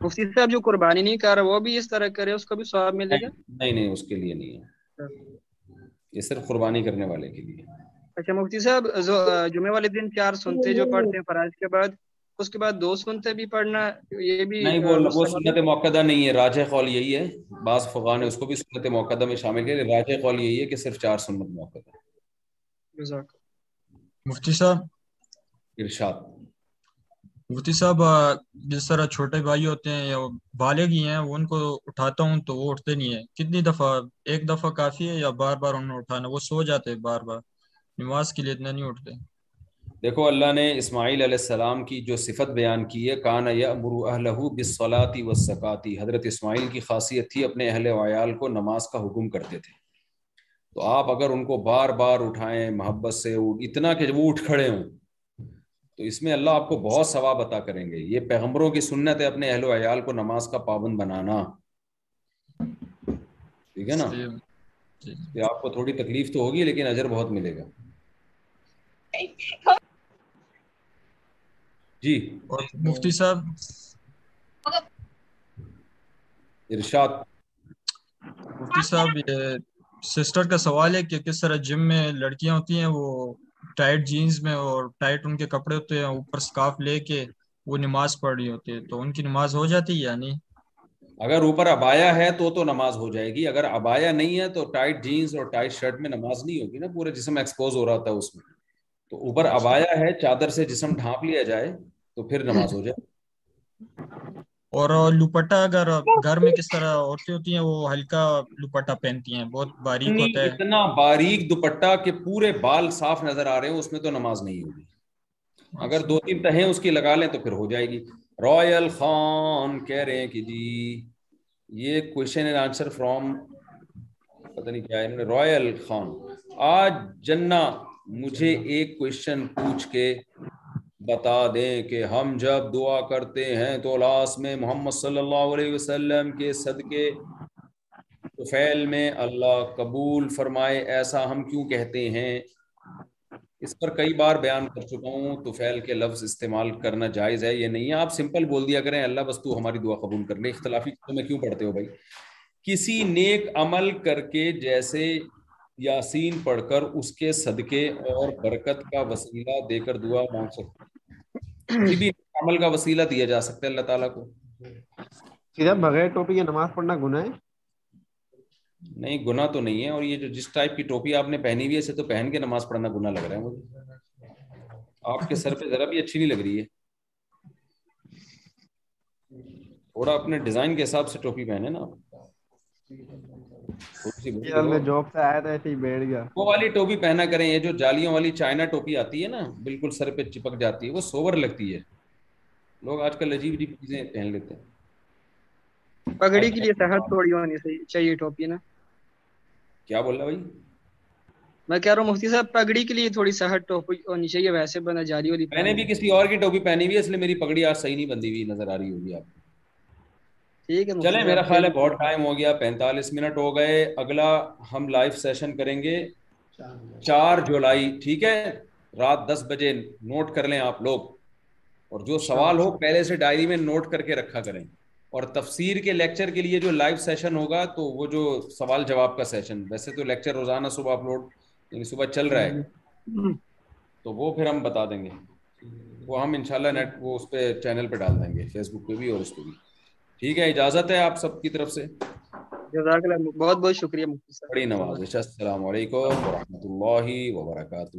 مفتی صاحب جو قربانی نہیں کر رہا وہ بھی اس طرح کرے اس کو بھی ثواب ملے گا؟ نہیں نہیں اس کے لیے نہیں ہے۔ یہ صرف قربانی کرنے والے کے لیے۔ اچھا مفتی صاحب جمعہ والے دن چار سنتے جو پڑھتے ہیں فرائض کے بعد اس کے بعد دو سنتے بھی پڑھنا یہ بھی نہیں وہ سنت موقع نہیں ہے راجہ قول یہی ہے بعض فقہ نے اس کو بھی سنت موقع میں شامل کیا راجہ قول یہی ہے کہ صرف چار سنت موقع مفتی صاحب؟ ارشاد۔ مفتی صاحب جس طرح چھوٹے بھائی ہوتے ہیں یا بالغ ہی ہیں وہ ان کو اٹھاتا ہوں تو وہ اٹھتے نہیں ہیں۔ کتنی دفعہ ایک دفعہ کافی ہے یا بار بار انہوں نے اٹھانا وہ سو جاتے ہیں بار بار۔ نماز کے لیے اتنا نہیں اٹھتے۔ دیکھو اللہ نے اسماعیل علیہ السلام کی جو صفت بیان کی ہے کان یامر بسلاطی و سکاتی حضرت اسماعیل کی خاصیت تھی اپنے اہل ویال کو نماز کا حکم کرتے تھے۔ تو آپ اگر ان کو بار بار اٹھائیں محبت سے اتنا کہ وہ اٹھ کھڑے ہوں تو اس میں اللہ آپ کو بہت ثواب عطا کریں گے۔ یہ پیغمبروں کی سنت ہے اپنے اہل و عیال کو نماز کا پابند بنانا۔ ٹھیک ہے نا؟ آپ کو تھوڑی تکلیف تو ہوگی لیکن اجر بہت ملے گا۔ جی مفتی صاحب؟ ارشاد۔ مفتی صاحب یہ سسٹر کا سوال ہے کہ کس طرح جم میں لڑکیاں ہوتی ہیں؟ وہ ٹائٹ جینز میں اور ٹائٹ ان کے کپڑے ہوتے ہیں اوپر سکاف لے کے وہ نماز پڑھ رہی ہوتی ہے تو ان کی نماز ہو جاتی ہے یا نہیں؟ اگر اوپر ابایا ہے تو تو نماز ہو جائے گی اگر ابایا نہیں ہے تو ٹائٹ جینز اور ٹائٹ شرٹ میں نماز نہیں ہوگی نا پورے جسم ایکسپوز ہو رہا تھا اس میں۔ تو اوپر اچھا۔ ابایا ہے چادر سے جسم ڈھانپ لیا جائے تو پھر نماز ہو جائے۔ اور لپٹا اگر گھر میں کس طرح عورتیں ہوتی ہیں وہ ہلکا لپٹا پہنتی ہیں بہت باریک ہوتا ہے۔ اتنا باریک دوپٹا کہ پورے بال صاف نظر آ رہے ہو اس میں تو نماز نہیں ہوگی۔ اگر اچھا۔ دو تین تہیں اس کی لگا لیں تو پھر ہو جائے گی۔ رائل خان کہہ رہے ہیں کہ جی یہ کوشچن اینڈ آنسر فرام پتہ نہیں کیا ہے رائل خان۔ آج جنہ مجھے اچھا۔ ایک کوشچن پوچھ کے بتا دیں کہ ہم جب دعا کرتے ہیں تو لاس میں محمد صلی اللہ علیہ وسلم کے صدقے فیل میں اللہ قبول فرمائے ایسا ہم کیوں کہتے ہیں؟ اس پر کئی بار بیان کر چکا ہوں تو فیل کے لفظ استعمال کرنا جائز ہے یہ نہیں؟ ہے آپ سمپل بول دیا کریں اللہ بس تو ہماری دعا قبول کر لے۔ اختلافی میں کیوں پڑھتے ہو بھائی؟ کسی نیک عمل کر کے جیسے یاسین پڑھ کر اس کے صدقے اور برکت کا وسیلہ دے کر دعا مانگ سکتے یہ جی بھی عمل کا وسیلہ دیا جا سکتا ہے اللہ تعالیٰ کو۔ سیدھا بغیر ٹوپی یہ نماز پڑھنا گناہ ہے؟ نہیں گناہ تو نہیں ہے۔ اور یہ جو جس ٹائپ کی ٹوپی آپ نے پہنی ہوئی ہے اسے تو پہن کے نماز پڑھنا گناہ لگ رہا ہے۔ مجھے آپ کے سر پہ ذرا بھی اچھی نہیں لگ رہی ہے۔ تھوڑا اپنے ڈیزائن کے حساب سے ٹوپی پہنے نا۔ آپ میں وہ والی ٹوپی پہنا کریں یہ جو جالیوں والی چائنا ٹوپی آتی ہے نا بالکل سر پہ چپک جاتی ہے وہ سوور لگتی ہے۔ لوگ آج کل عجیب عجیب چیزیں پہن لیتے ہیں۔ پگڑی کے لیے صحت تھوڑی ہونی چاہیے ٹوپی نا۔ کیا بول رہا بھائی؟ میں کہہ رہا ہوں مفتی صاحب پگڑی کے لیے تھوڑی صحت ٹوپی ہونی چاہیے ویسے بنا میں نے بھی کسی اور کی ٹوپی پہنی ہوئی ہے اس لیے میری پگڑی آج صحیح نہیں بندی ہوئی نظر آ رہی ہوگی آپ کو۔ ٹھیک ہے میرا خیال ہے بہت ٹائم ہو گیا پینتالیس منٹ ہو گئے اگلا ہم لائف سیشن کریں گے۔ چار جولائی ٹھیک ہے؟ رات دس بجے نوٹ کر لیں آپ لوگ۔ اور جو سوال ہو پہلے سے ڈائری میں نوٹ کر کے رکھا کریں۔ اور تفسیر کے لیکچر کے لیے جو لائیو سیشن ہوگا تو وہ جو سوال جواب کا سیشن ویسے تو لیکچر روزانہ صبح اپلوڈ یعنی صبح چل رہا ہے۔ تو وہ پھر ہم بتا دیں گے۔ وہ ہم انشاءاللہ نیٹ وہ اس پہ چینل پہ ڈال دیں گے فیس بک پہ بھی اور اس پہ بھی۔ ٹھیک ہے اجازت ہے آپ سب کی طرف سے؟ بہت بہت شکریہ بڑی نواز السلام علیکم و رحمۃ اللہ وبرکاتہ۔